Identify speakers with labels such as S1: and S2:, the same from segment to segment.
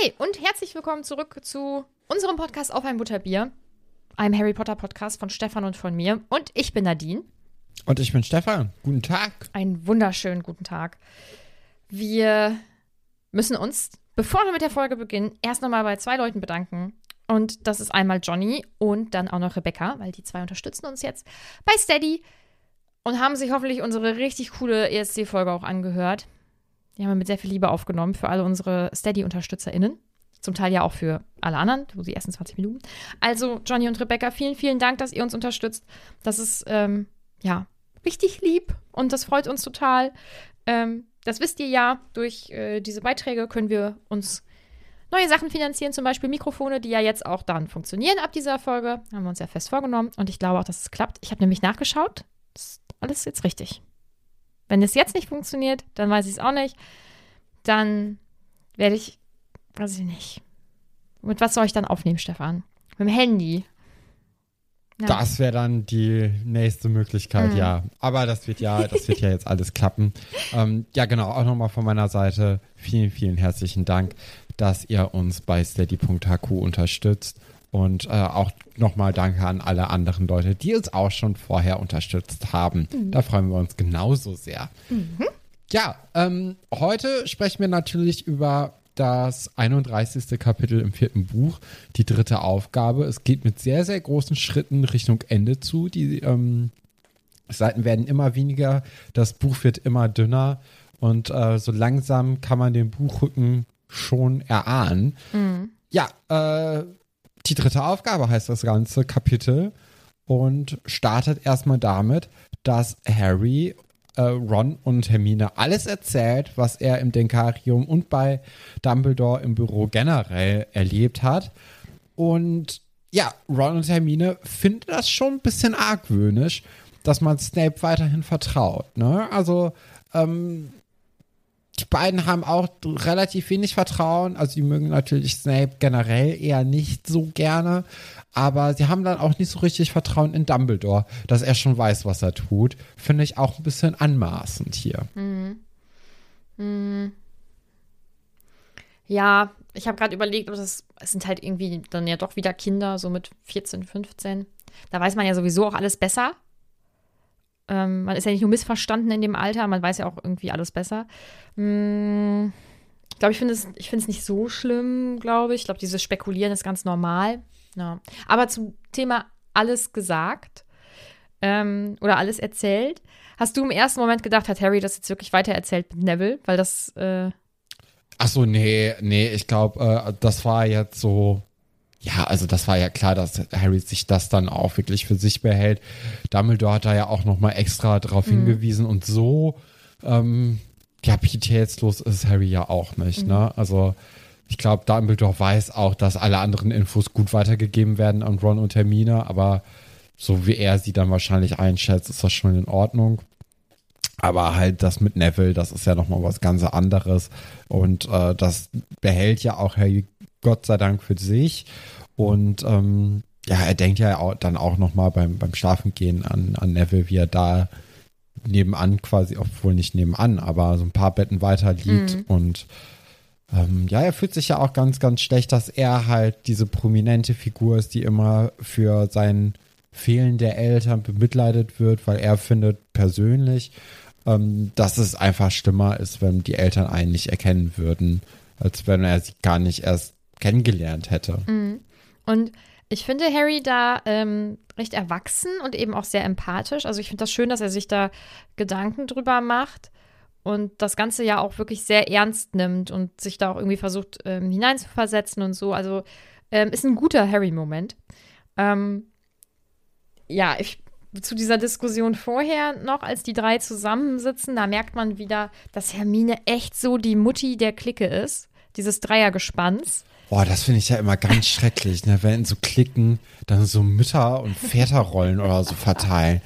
S1: Hi und herzlich willkommen zurück zu unserem Podcast auf ein Butterbier. Einem Harry Potter Podcast von Stefan und von mir. Und ich bin Nadine.
S2: Und ich bin Stefan. Guten Tag.
S1: Einen wunderschönen guten Tag. Wir müssen uns, bevor wir mit der Folge beginnen, erst nochmal bei zwei Leuten bedanken. Und das ist einmal Johnny und dann auch noch Rebecca, weil die zwei unterstützen uns jetzt bei Steady und haben sich hoffentlich unsere richtig coole ESC-Folge auch angehört. Die haben wir mit sehr viel Liebe aufgenommen für alle unsere Steady-UnterstützerInnen. Zum Teil ja auch für alle anderen, so die ersten 20 Minuten. Also, Johnny und Rebecca, vielen, vielen Dank, dass ihr uns unterstützt. Das ist, ähm, ja, richtig lieb und das freut uns total. Ähm, das wisst ihr ja, durch äh, diese Beiträge können wir uns neue Sachen finanzieren, zum Beispiel Mikrofone, die ja jetzt auch dann funktionieren ab dieser Folge. Haben wir uns ja fest vorgenommen und ich glaube auch, dass es klappt. Ich habe nämlich nachgeschaut. Das ist alles jetzt richtig. Wenn es jetzt nicht funktioniert, dann weiß ich es auch nicht. Dann werde ich, weiß ich nicht. Mit was soll ich dann aufnehmen, Stefan? Mit dem Handy. Ja.
S2: Das wäre dann die nächste Möglichkeit,
S1: Mhm.
S2: ja. Aber das wird ja, das wird ja jetzt alles klappen. Ähm, ja, genau, auch nochmal von meiner Seite vielen, vielen herzlichen Dank, dass ihr uns bei steady.hq unterstützt. Und äh, auch nochmal danke an alle anderen Leute, die uns auch schon vorher unterstützt haben. Da freuen wir uns genauso sehr. Ja, ähm, heute sprechen wir natürlich über das 31. Kapitel im vierten Buch, die dritte Aufgabe. Es geht mit sehr, sehr großen Schritten Richtung Ende zu. Die ähm, Seiten werden immer weniger, das Buch wird immer dünner und äh, so langsam kann man den Buchrücken schon erahnen. Ja, äh, die dritte Aufgabe heißt das ganze Kapitel und startet erstmal damit, dass Harry äh, Ron und Hermine alles erzählt, was er im Denkarium und bei Dumbledore im Büro generell erlebt hat. Und ja, Ron und Hermine finden das schon ein bisschen argwöhnisch, dass man Snape weiterhin vertraut. Ne? Also, ähm, die beiden haben auch relativ wenig Vertrauen. Also, die mögen natürlich Snape generell eher nicht so gerne. Aber sie haben dann auch nicht so richtig Vertrauen in Dumbledore, dass er schon weiß, was er tut. Finde ich auch ein bisschen anmaßend hier.
S1: Ja, ich habe gerade überlegt, es sind halt irgendwie dann ja doch wieder Kinder, so mit 14, 15. Da weiß man ja sowieso auch alles besser. Ähm, man ist ja nicht nur missverstanden in dem Alter, man weiß ja auch irgendwie alles besser. Hm, ich glaube, ich finde es, ich nicht so schlimm, glaube ich. Ich glaube, dieses Spekulieren ist ganz normal. Ja. Aber zum Thema alles gesagt ähm, oder alles erzählt, hast du im ersten Moment gedacht, hat Harry das jetzt wirklich weiter erzählt mit Neville? Weil das, äh,
S2: Ach so, nee, nee, ich glaube, äh, das war jetzt so. Ja, also das war ja klar, dass Harry sich das dann auch wirklich für sich behält. Dumbledore hat da ja auch noch mal extra darauf hingewiesen und so ähm, kapitätslos ist Harry ja auch nicht, ne? Also ich glaube, Dumbledore weiß auch, dass alle anderen Infos gut weitergegeben werden an Ron und Hermine, aber so wie er sie dann wahrscheinlich einschätzt, ist das schon in Ordnung. Aber halt das mit Neville, das ist ja nochmal was ganz anderes. Und äh, das behält ja auch Harry Gott sei Dank für sich. Und ähm, ja, er denkt ja auch, dann auch nochmal beim, beim Schlafengehen an, an Neville, wie er da nebenan quasi, obwohl nicht nebenan, aber so ein paar Betten weiter liegt.
S1: Mhm.
S2: Und ähm, ja, er fühlt sich ja auch ganz, ganz schlecht, dass er halt diese prominente Figur ist, die immer für sein Fehlen der Eltern bemitleidet wird, weil er findet persönlich, ähm, dass es einfach schlimmer ist, wenn die Eltern einen nicht erkennen würden, als wenn er sie gar nicht erst kennengelernt hätte.
S1: Und ich finde Harry da ähm, recht erwachsen und eben auch sehr empathisch. Also ich finde das schön, dass er sich da Gedanken drüber macht und das Ganze ja auch wirklich sehr ernst nimmt und sich da auch irgendwie versucht ähm, hineinzuversetzen und so. Also ähm, ist ein guter Harry-Moment. Ähm, ja, ich, zu dieser Diskussion vorher noch, als die drei zusammensitzen, da merkt man wieder, dass Hermine echt so die Mutti der Clique ist. Dieses Dreiergespanns.
S2: Boah, das finde ich ja immer ganz schrecklich, ne? wenn so Klicken dann so Mütter- und Väterrollen oder so verteilen.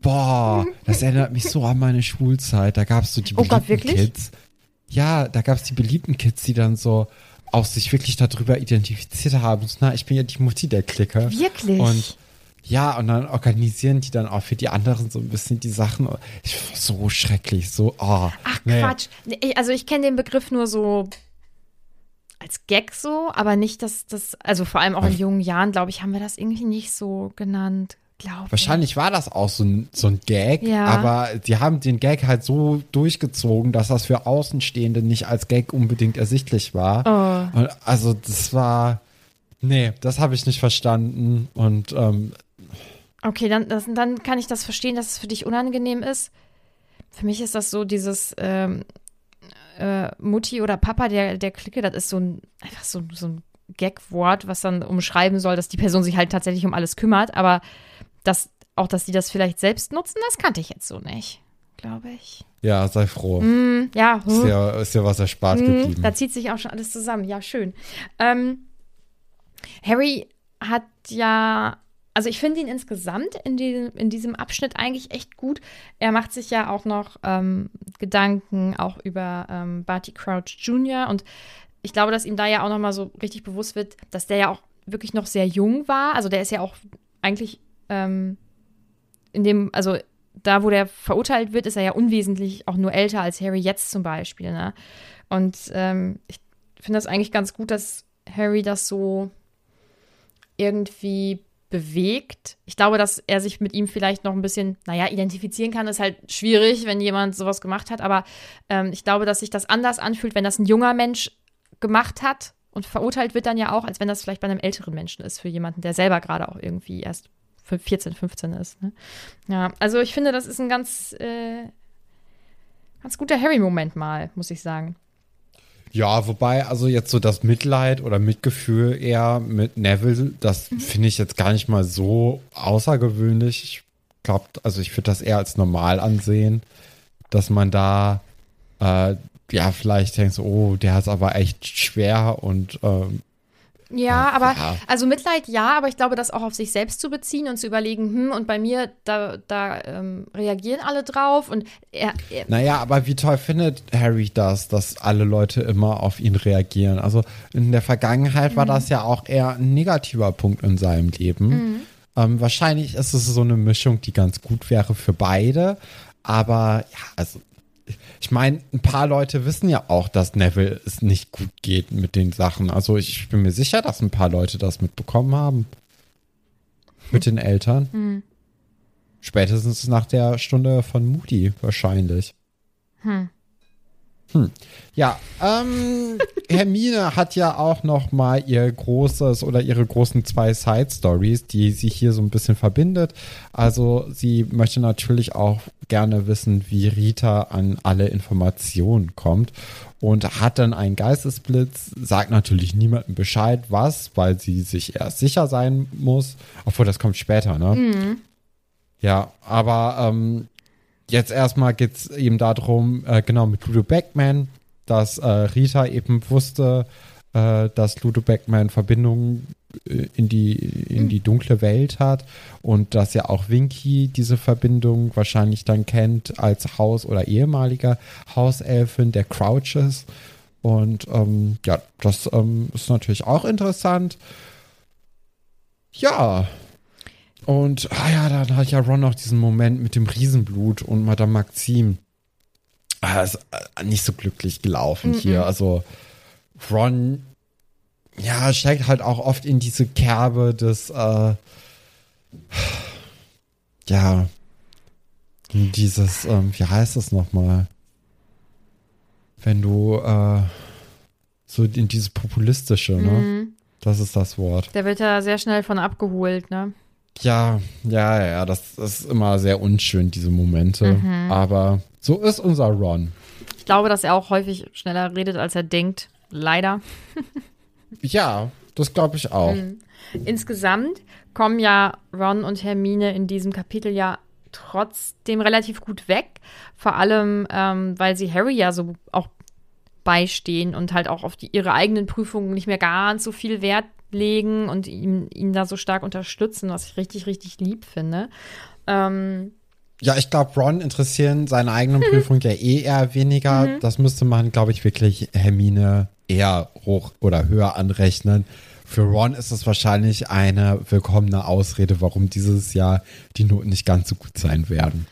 S2: Boah, das erinnert mich so an meine Schulzeit. Da gab es so die
S1: Oh
S2: beliebten
S1: Gott, wirklich?
S2: Kids. Ja, da gab es die beliebten Kids, die dann so auch sich wirklich darüber identifiziert haben. Na, ich bin ja die Mutti der Clique.
S1: Wirklich?
S2: Und ja, und dann organisieren die dann auch für die anderen so ein bisschen die Sachen. Ich, so schrecklich, so, oh.
S1: Ach
S2: nee.
S1: Quatsch. Also ich kenne den Begriff nur so als Gag so, aber nicht, dass das, also vor allem auch in jungen Jahren, glaube ich, haben wir das irgendwie nicht so genannt, glaube ich.
S2: Wahrscheinlich war das auch so ein, so ein Gag,
S1: Ja.
S2: aber die haben den Gag halt so durchgezogen, dass das für Außenstehende nicht als Gag unbedingt ersichtlich war.
S1: Oh.
S2: Und also das war, nee, das habe ich nicht verstanden und ähm,
S1: Okay, dann, das, dann kann ich das verstehen, dass es für dich unangenehm ist. Für mich ist das so dieses ähm, äh, Mutti oder Papa der, der Clique, das ist so ein, einfach so, so ein Gag-Wort, was dann umschreiben soll, dass die Person sich halt tatsächlich um alles kümmert, aber das, auch, dass die das vielleicht selbst nutzen, das kannte ich jetzt so nicht, glaube ich.
S2: ja, sei froh.
S1: Mm, ja,
S2: Ist
S1: hm.
S2: ja, ist ja was erspart
S1: Mhm,
S2: geblieben.
S1: Da zieht sich auch schon alles zusammen. Ja, schön. Ähm, Harry hat ja, also ich finde ihn insgesamt in, diesem in diesem Abschnitt eigentlich echt gut. Er macht sich ja auch noch ähm, Gedanken auch über ähm, Barty Crouch Jr. Und ich glaube, dass ihm da ja auch noch mal so richtig bewusst wird, dass der ja auch wirklich noch sehr jung war. Also der ist ja auch eigentlich ähm, in dem, also da, wo der verurteilt wird, ist er ja unwesentlich auch nur älter als Harry jetzt zum Beispiel. Ne? Und ähm, ich finde das eigentlich ganz gut, dass Harry das so irgendwie bewegt. Ich glaube, dass er sich mit ihm vielleicht noch ein bisschen, naja, identifizieren kann, ist halt schwierig, wenn jemand sowas gemacht hat. Aber ähm, ich glaube, dass sich das anders anfühlt, wenn das ein junger Mensch gemacht hat und verurteilt wird dann ja auch, als wenn das vielleicht bei einem älteren Menschen ist, für jemanden, der selber gerade auch irgendwie erst 14, 15 ist. Ne? Ja, also ich finde, das ist ein ganz, äh, ganz guter Harry-Moment mal, muss ich sagen.
S2: Ja, wobei, also jetzt so das Mitleid oder Mitgefühl eher mit Neville, das
S1: Mhm.
S2: finde ich jetzt gar nicht mal so außergewöhnlich. Ich glaube, also ich würde das eher als normal ansehen, dass man da äh, ja vielleicht denkt, so, oh, der hat es aber echt schwer und ähm,
S1: Ja, aber
S2: ja.
S1: also Mitleid ja, aber ich glaube, das auch auf sich selbst zu beziehen und zu überlegen, hm, und bei mir, da, da ähm, reagieren alle drauf und er, er
S2: Naja, aber wie toll findet Harry das, dass alle Leute immer auf ihn reagieren? Also in der Vergangenheit war das ja auch eher ein negativer Punkt in seinem Leben. Ähm, wahrscheinlich ist es so eine Mischung, die ganz gut wäre für beide. Aber ja, also ich meine, ein paar Leute wissen ja auch, dass Neville es nicht gut geht mit den Sachen. Also ich bin mir sicher, dass ein paar Leute das mitbekommen haben. Mit den Eltern. Spätestens nach der Stunde von Moody wahrscheinlich. Hm. Ja, ähm, Hermine hat ja auch noch mal ihr großes oder ihre großen zwei Side Stories, die sie hier so ein bisschen verbindet. Also sie möchte natürlich auch gerne wissen, wie Rita an alle Informationen kommt und hat dann einen Geistesblitz, sagt natürlich niemandem Bescheid, was, weil sie sich erst sicher sein muss. Obwohl, das kommt später, ne? Ja, aber ähm, jetzt erstmal geht es eben darum, äh, genau mit Ludo Beckman, dass äh, Rita eben wusste, äh, dass Ludo Beckman Verbindungen äh, in die, in die dunkle Welt hat und dass ja auch Winky diese Verbindung wahrscheinlich dann kennt als Haus- oder ehemaliger Hauselfin der Crouches. Und ähm, ja, das ähm, ist natürlich auch interessant. Ja. Und ah ja, dann hat ja Ron noch diesen Moment mit dem Riesenblut und Madame Maxim. Ah, ist äh, nicht so glücklich gelaufen
S1: Mhm.
S2: hier. Also Ron, ja, steigt halt auch oft in diese Kerbe des, äh, ja, in dieses, ähm, wie heißt das nochmal? Wenn du, äh, so in dieses populistische, ne?
S1: Mhm.
S2: Das ist das Wort.
S1: Der wird ja sehr schnell von abgeholt, ne?
S2: Ja, ja, ja, das, das ist immer sehr unschön, diese Momente. Aber so ist unser Ron.
S1: Ich glaube, dass er auch häufig schneller redet, als er denkt. Leider.
S2: Ja, das glaube ich auch.
S1: Insgesamt kommen ja Ron und Hermine in diesem Kapitel ja trotzdem relativ gut weg. Vor allem, ähm, weil sie Harry ja so auch beistehen und halt auch auf die, ihre eigenen Prüfungen nicht mehr ganz so viel Wert legen und ihn, ihn da so stark unterstützen, was ich richtig, richtig lieb finde. Ähm,
S2: Ja, ich glaube, Ron interessieren seine eigenen Prüfungen ja eh eher weniger. Das müsste man, glaube ich, wirklich Hermine eher hoch oder höher anrechnen. Für Ron ist es wahrscheinlich eine willkommene Ausrede, warum dieses Jahr die Noten nicht ganz so gut sein werden.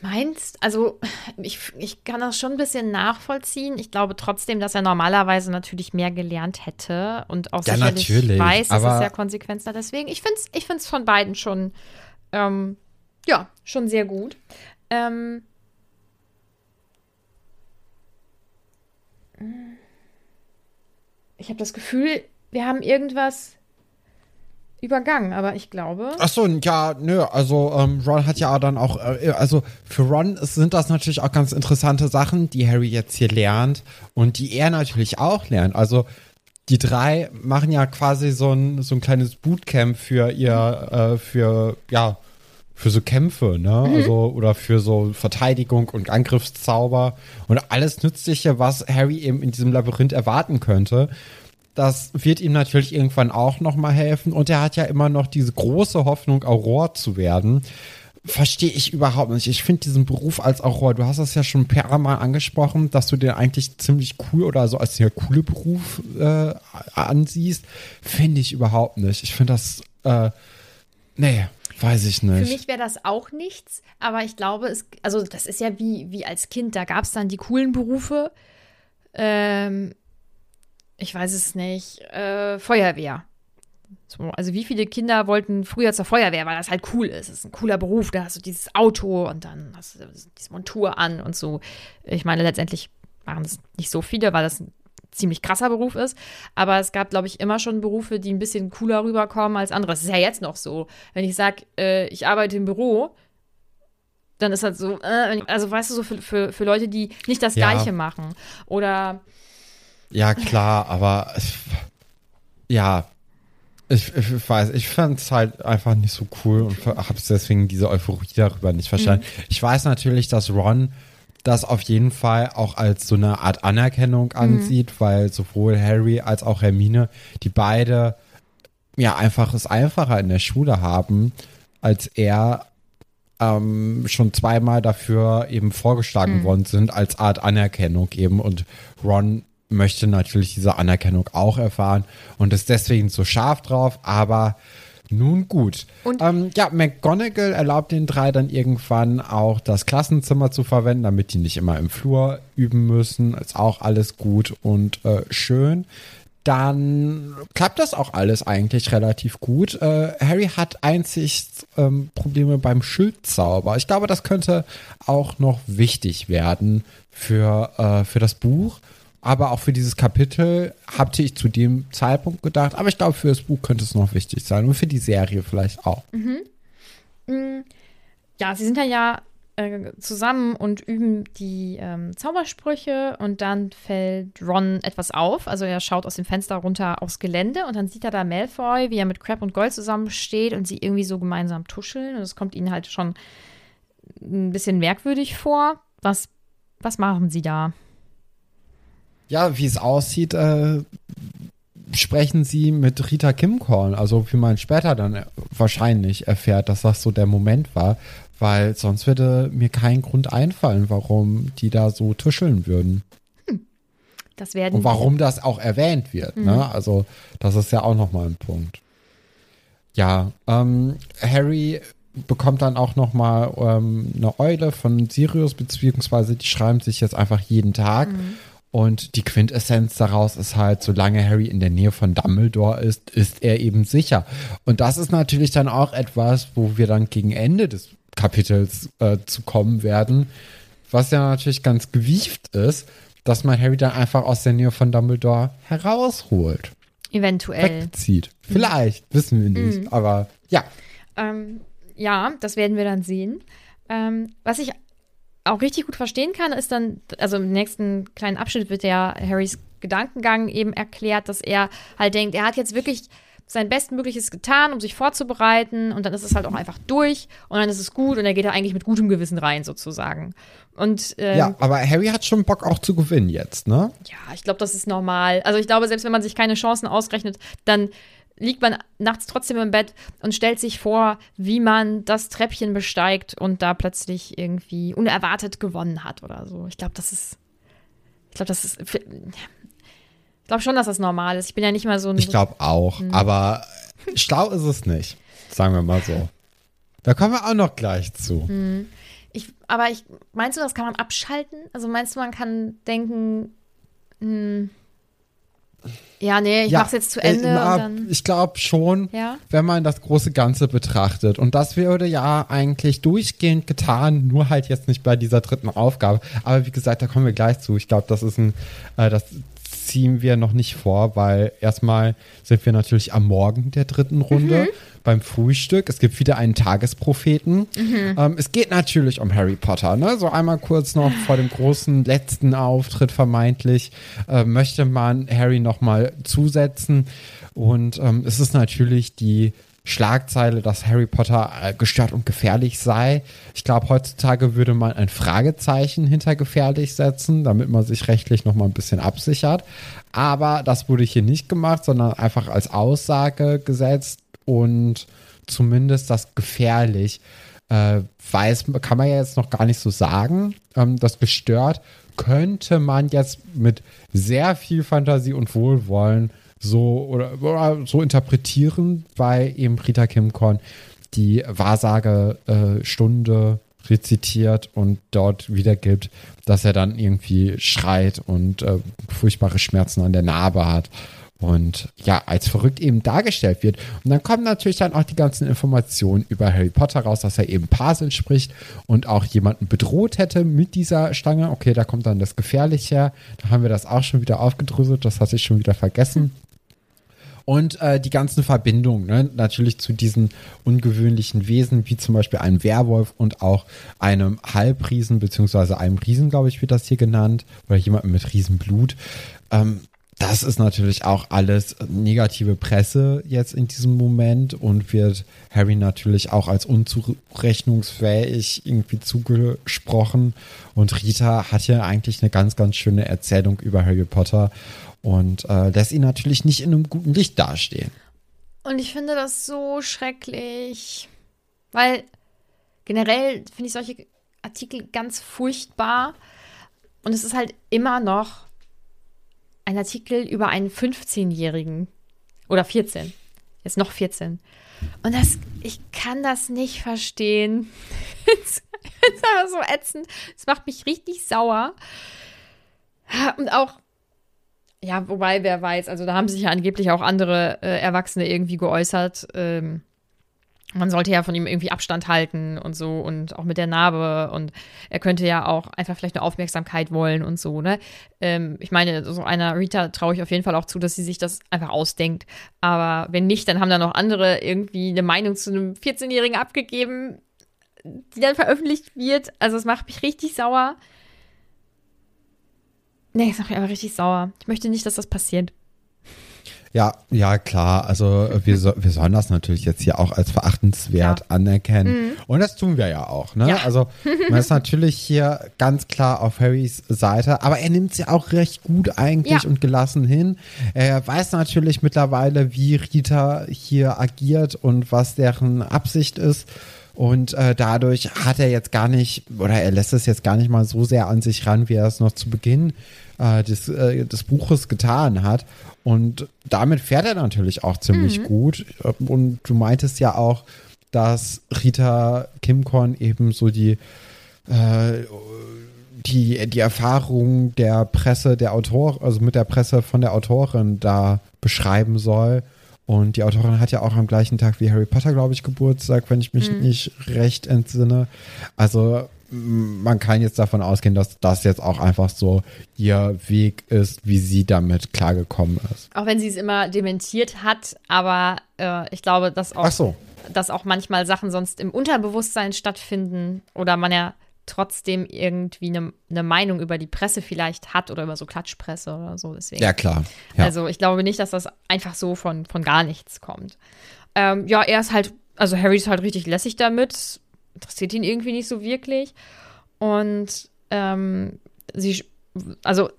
S1: Meinst, also ich, ich kann das schon ein bisschen nachvollziehen. Ich glaube trotzdem, dass er normalerweise natürlich mehr gelernt hätte und auch
S2: Ja,
S1: sicherlich
S2: natürlich,
S1: weiß, dass es ja Konsequenzen hat. Deswegen, ich finde es ich find's von beiden schon, ähm, ja, schon sehr gut. Ähm, ich habe das Gefühl, wir haben irgendwas übergangen, aber ich glaube.
S2: Ach so, ja, nö, also ähm, Ron hat ja dann auch, äh, also für Ron sind das natürlich auch ganz interessante Sachen, die Harry jetzt hier lernt und die er natürlich auch lernt. Also die drei machen ja quasi so ein, so ein kleines Bootcamp für ihr, äh, für, ja, für so Kämpfe, ne? Also, oder für so Verteidigung und Angriffszauber und alles Nützliche, was Harry eben in diesem Labyrinth erwarten könnte. Das wird ihm natürlich irgendwann auch nochmal helfen. Und er hat ja immer noch diese große Hoffnung, Auror zu werden. Verstehe ich überhaupt nicht. Ich finde diesen Beruf als Auror, du hast es ja schon ein paar Mal angesprochen, dass du den eigentlich ziemlich cool oder so als sehr coole Beruf äh, ansiehst. Finde ich überhaupt nicht. Ich finde das, äh, nee, weiß ich
S1: Für
S2: nicht.
S1: mich wäre das auch nichts, aber ich glaube, es, also das ist ja wie, wie als Kind, da gab es dann die coolen Berufe. Ähm, ich weiß es nicht, äh, Feuerwehr. So, also wie viele Kinder wollten früher zur Feuerwehr, weil das halt cool ist. Das ist ein cooler Beruf, da hast du dieses Auto und dann hast du diese Montur an und so. Ich meine, letztendlich waren es nicht so viele, weil das ein ziemlich krasser Beruf ist. Aber es gab, glaube ich, immer schon Berufe, die ein bisschen cooler rüberkommen als andere. Das ist ja jetzt noch so. Wenn ich sage, äh, ich arbeite im Büro, dann ist das so, äh, also weißt du, so für, für, für Leute, die nicht das
S2: Ja.
S1: Gleiche machen. Oder
S2: Ja, klar, aber ja, ich, ich weiß, ich fand es halt einfach nicht so cool und habe deswegen diese Euphorie darüber nicht verstanden. Ich weiß natürlich, dass Ron das auf jeden Fall auch als so eine Art Anerkennung ansieht, weil sowohl Harry als auch Hermine, die beide ja einfach es einfacher in der Schule haben, als er ähm, schon zweimal dafür eben vorgeschlagen worden sind als Art Anerkennung eben. Und Ron möchte natürlich diese Anerkennung auch erfahren und ist deswegen so scharf drauf, aber nun gut.
S1: Und-
S2: ähm, ja, McGonagall erlaubt den drei dann irgendwann auch das Klassenzimmer zu verwenden, damit die nicht immer im Flur üben müssen. Ist auch alles gut und äh, schön dann klappt das auch alles eigentlich relativ gut. Äh, Harry hat einzig ähm, Probleme beim Schildzauber. Ich glaube, das könnte auch noch wichtig werden für, äh, für das Buch. Aber auch für dieses Kapitel hatte ich zu dem Zeitpunkt gedacht. Aber ich glaube, für das Buch könnte es noch wichtig sein. Und für die Serie vielleicht auch.
S1: ja, sie sind ja ja äh, zusammen und üben die ähm, Zaubersprüche und dann fällt Ron etwas auf. Also er schaut aus dem Fenster runter aufs Gelände und dann sieht er da Malfoy, wie er mit Crab und Gold zusammensteht und sie irgendwie so gemeinsam tuscheln und es kommt ihnen halt schon ein bisschen merkwürdig vor. Was, was machen sie da?
S2: Ja, wie es aussieht, äh, sprechen sie mit Rita Kimkorn, also wie man später dann wahrscheinlich erfährt, dass das so der Moment war, weil sonst würde mir kein Grund einfallen, warum die da so tuscheln würden.
S1: Das werden
S2: Und warum das auch erwähnt wird. Ne? Also das ist ja auch nochmal ein Punkt. Ja, ähm, Harry bekommt dann auch nochmal ähm, eine Eule von Sirius, beziehungsweise die schreiben sich jetzt einfach jeden Tag. Und die Quintessenz daraus ist halt, solange Harry in der Nähe von Dumbledore ist, ist er eben sicher. Und das ist natürlich dann auch etwas, wo wir dann gegen Ende des Kapitels äh, zu kommen werden, was ja natürlich ganz gewieft ist, dass man Harry dann einfach aus der Nähe von Dumbledore herausholt,
S1: eventuell.
S2: wegzieht. Vielleicht, wissen wir nicht. Aber ja,
S1: Ähm, ja, das werden wir dann sehen. Ähm, was ich auch richtig gut verstehen kann, ist dann, also im nächsten kleinen Abschnitt wird ja Harrys Gedankengang eben erklärt, dass er halt denkt, er hat jetzt wirklich sein Bestmögliches getan, um sich vorzubereiten und dann ist es halt auch einfach durch und dann ist es gut und er geht da eigentlich mit gutem Gewissen rein sozusagen. Und ähm,
S2: ja, aber Harry hat schon Bock auch zu gewinnen jetzt, ne?
S1: ja, ich glaube, das ist normal. Also ich glaube, selbst wenn man sich keine Chancen ausrechnet, dann liegt man nachts trotzdem im Bett und stellt sich vor, wie man das Treppchen besteigt und da plötzlich irgendwie unerwartet gewonnen hat oder so. Ich glaube, das ist. Ich glaube, das ist. Ich glaube schon, dass das normal ist. Ich bin ja nicht mal so ein.
S2: Ich glaube auch,
S1: Mhm.
S2: aber schlau ist es nicht, sagen wir mal so. Da kommen wir auch noch gleich zu.
S1: Mhm. Ich, aber ich, meinst du, das kann man abschalten? Also meinst du, man kann denken, hm, ja, nee, ich mach's jetzt zu
S2: äh,
S1: Ende
S2: na. Ich glaube schon,
S1: Ja?
S2: wenn man das große Ganze betrachtet. Und das würde ja eigentlich durchgehend getan, nur halt jetzt nicht bei dieser dritten Aufgabe. Aber wie gesagt, da kommen wir gleich zu. Ich glaube, das ist ein, äh, das ziehen wir noch nicht vor, weil erstmal sind wir natürlich am Morgen der dritten Runde
S1: Mhm.
S2: beim Frühstück. Es gibt wieder einen Tagespropheten.
S1: Mhm.
S2: Ähm, es geht natürlich um Harry Potter. Ne? So einmal kurz noch vor dem großen letzten Auftritt vermeintlich äh, möchte man Harry nochmal zusetzen. Und ähm, es ist natürlich die Schlagzeile, dass Harry Potter äh, gestört und gefährlich sei. Ich glaube, heutzutage würde man ein Fragezeichen hinter gefährlich setzen, damit man sich rechtlich nochmal ein bisschen absichert. Aber das wurde hier nicht gemacht, sondern einfach als Aussage gesetzt und zumindest das gefährlich äh, weiß, kann man ja jetzt noch gar nicht so sagen. Ähm, das gestört könnte man jetzt mit sehr viel Fantasie und Wohlwollen so oder, oder so interpretieren, weil eben Rita Kimkorn die Wahrsagestunde äh, rezitiert und dort wiedergibt, dass er dann irgendwie schreit und äh, furchtbare Schmerzen an der Narbe hat und ja, als verrückt eben dargestellt wird. Und dann kommen natürlich dann auch die ganzen Informationen über Harry Potter raus, dass er eben Parsel spricht und auch jemanden bedroht hätte mit dieser Stange. Okay, da kommt dann das Gefährliche. Da haben wir das auch schon wieder aufgedröselt, das hatte ich schon wieder vergessen. Und äh, die ganzen Verbindungen, ne? natürlich zu diesen ungewöhnlichen Wesen, wie zum Beispiel einem Werwolf und auch einem Halbriesen, beziehungsweise einem Riesen, glaube ich, wird das hier genannt, oder jemandem mit Riesenblut. Ähm, das ist natürlich auch alles negative Presse jetzt in diesem Moment und wird Harry natürlich auch als unzurechnungsfähig irgendwie zugesprochen. Und Rita hat ja eigentlich eine ganz, ganz schöne Erzählung über Harry Potter und äh, lässt ihn natürlich nicht in einem guten Licht dastehen.
S1: Und ich finde das so schrecklich, weil generell finde ich solche Artikel ganz furchtbar. Und es ist halt immer noch ein Artikel über einen 15-Jährigen oder 14. Jetzt noch 14. Und das, ich kann das nicht verstehen. Es ist einfach so ätzend. Es macht mich richtig sauer. Und auch, ja, wobei, wer weiß, also da haben sich ja angeblich auch andere äh, Erwachsene irgendwie geäußert. Ähm, man sollte ja von ihm irgendwie Abstand halten und so und auch mit der Narbe und er könnte ja auch einfach vielleicht eine Aufmerksamkeit wollen und so, ne? Ähm, ich meine, so einer Rita traue ich auf jeden Fall auch zu, dass sie sich das einfach ausdenkt. Aber wenn nicht, dann haben da noch andere irgendwie eine Meinung zu einem 14-Jährigen abgegeben, die dann veröffentlicht wird. Also es macht mich richtig sauer. Nee, es macht mich einfach richtig sauer. Ich möchte nicht, dass das passiert.
S2: Ja, ja, klar. Also wir, so, wir sollen das natürlich jetzt hier auch als verachtenswert
S1: Ja.
S2: anerkennen. Und das tun wir ja auch. Ne?
S1: Ja.
S2: Also man ist natürlich hier ganz klar auf Harrys Seite, aber er nimmt sie auch recht gut eigentlich und gelassen hin. Er weiß natürlich mittlerweile, wie Rita hier agiert und was deren Absicht ist. Und äh, dadurch hat er jetzt gar nicht, oder er lässt es jetzt gar nicht mal so sehr an sich ran, wie er es noch zu Beginn äh, des, äh, des Buches getan hat. Und damit fährt er natürlich auch ziemlich gut. Und du meintest ja auch, dass Rita Kimcorn eben so die, äh, die, die Erfahrung der Presse, der Autor, also mit der Presse von der Autorin da beschreiben soll. Und die Autorin hat ja auch am gleichen Tag wie Harry Potter, glaube ich, Geburtstag, wenn ich mich nicht recht entsinne. Also man kann jetzt davon ausgehen, dass das jetzt auch einfach so ihr Weg ist, wie sie damit klargekommen ist.
S1: Auch wenn sie es immer dementiert hat, aber äh, ich glaube, dass auch,
S2: so.
S1: dass auch manchmal Sachen sonst im Unterbewusstsein stattfinden oder man ja trotzdem irgendwie eine ne Meinung über die Presse vielleicht hat oder über so Klatschpresse oder so. Deswegen.
S2: Ja, klar. Ja.
S1: Also ich glaube nicht, dass das einfach so von, von gar nichts kommt. Ähm, ja, er ist halt, also Harry ist halt richtig lässig damit, interessiert ihn irgendwie nicht so wirklich. Und ähm, sie, also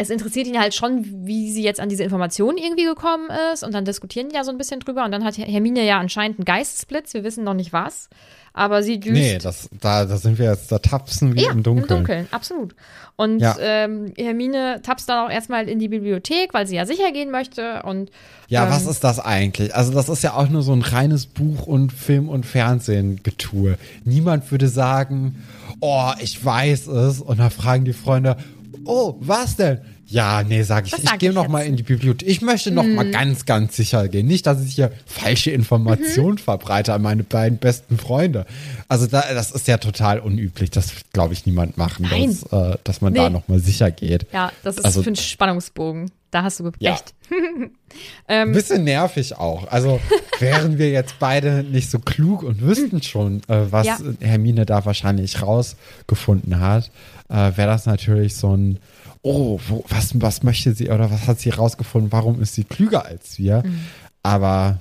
S1: es interessiert ihn halt schon, wie sie jetzt an diese Informationen irgendwie gekommen ist. Und dann diskutieren die ja so ein bisschen drüber. Und dann hat Hermine ja anscheinend einen Geistesblitz. Wir wissen noch nicht was. Aber sie düst.
S2: nee, das, da, da sind wir jetzt, da tapsen wir
S1: Ja,
S2: im Dunkeln.
S1: im Dunkeln, absolut. Und
S2: Ja.
S1: ähm, Hermine tapst dann auch erstmal in die Bibliothek, weil sie ja sicher gehen möchte. Und
S2: Ja,
S1: ähm,
S2: was ist das eigentlich? Also das ist ja auch nur so ein reines Buch- und Film- und Fernsehen-Getue. Niemand würde sagen, oh, ich weiß es. Und dann fragen die Freunde, oh, was denn? Ja, nee, sag ich,
S1: Das
S2: ich gehe
S1: ich
S2: noch
S1: jetzt. Mhm.
S2: mal in die Bibliothek. Ich möchte noch mal ganz, ganz sicher gehen. Nicht, dass ich hier falsche Informationen
S1: Mhm.
S2: verbreite an meine beiden besten Freunde. Also da, das ist ja total unüblich. Das wird, glaube ich, niemand machen, dass, äh, dass man da
S1: Nee.
S2: noch mal sicher geht.
S1: ja, das ist
S2: Also-
S1: für einen Spannungsbogen. Da hast du
S2: Ja.
S1: recht.
S2: Ein bisschen nervig auch. Also wären wir jetzt beide nicht so klug und wüssten schon, äh, was
S1: Ja.
S2: Hermine da wahrscheinlich rausgefunden hat, äh, wäre das natürlich so ein, oh, wo, was, was möchte sie oder was hat sie rausgefunden, warum ist sie klüger als wir?
S1: Mhm.
S2: Aber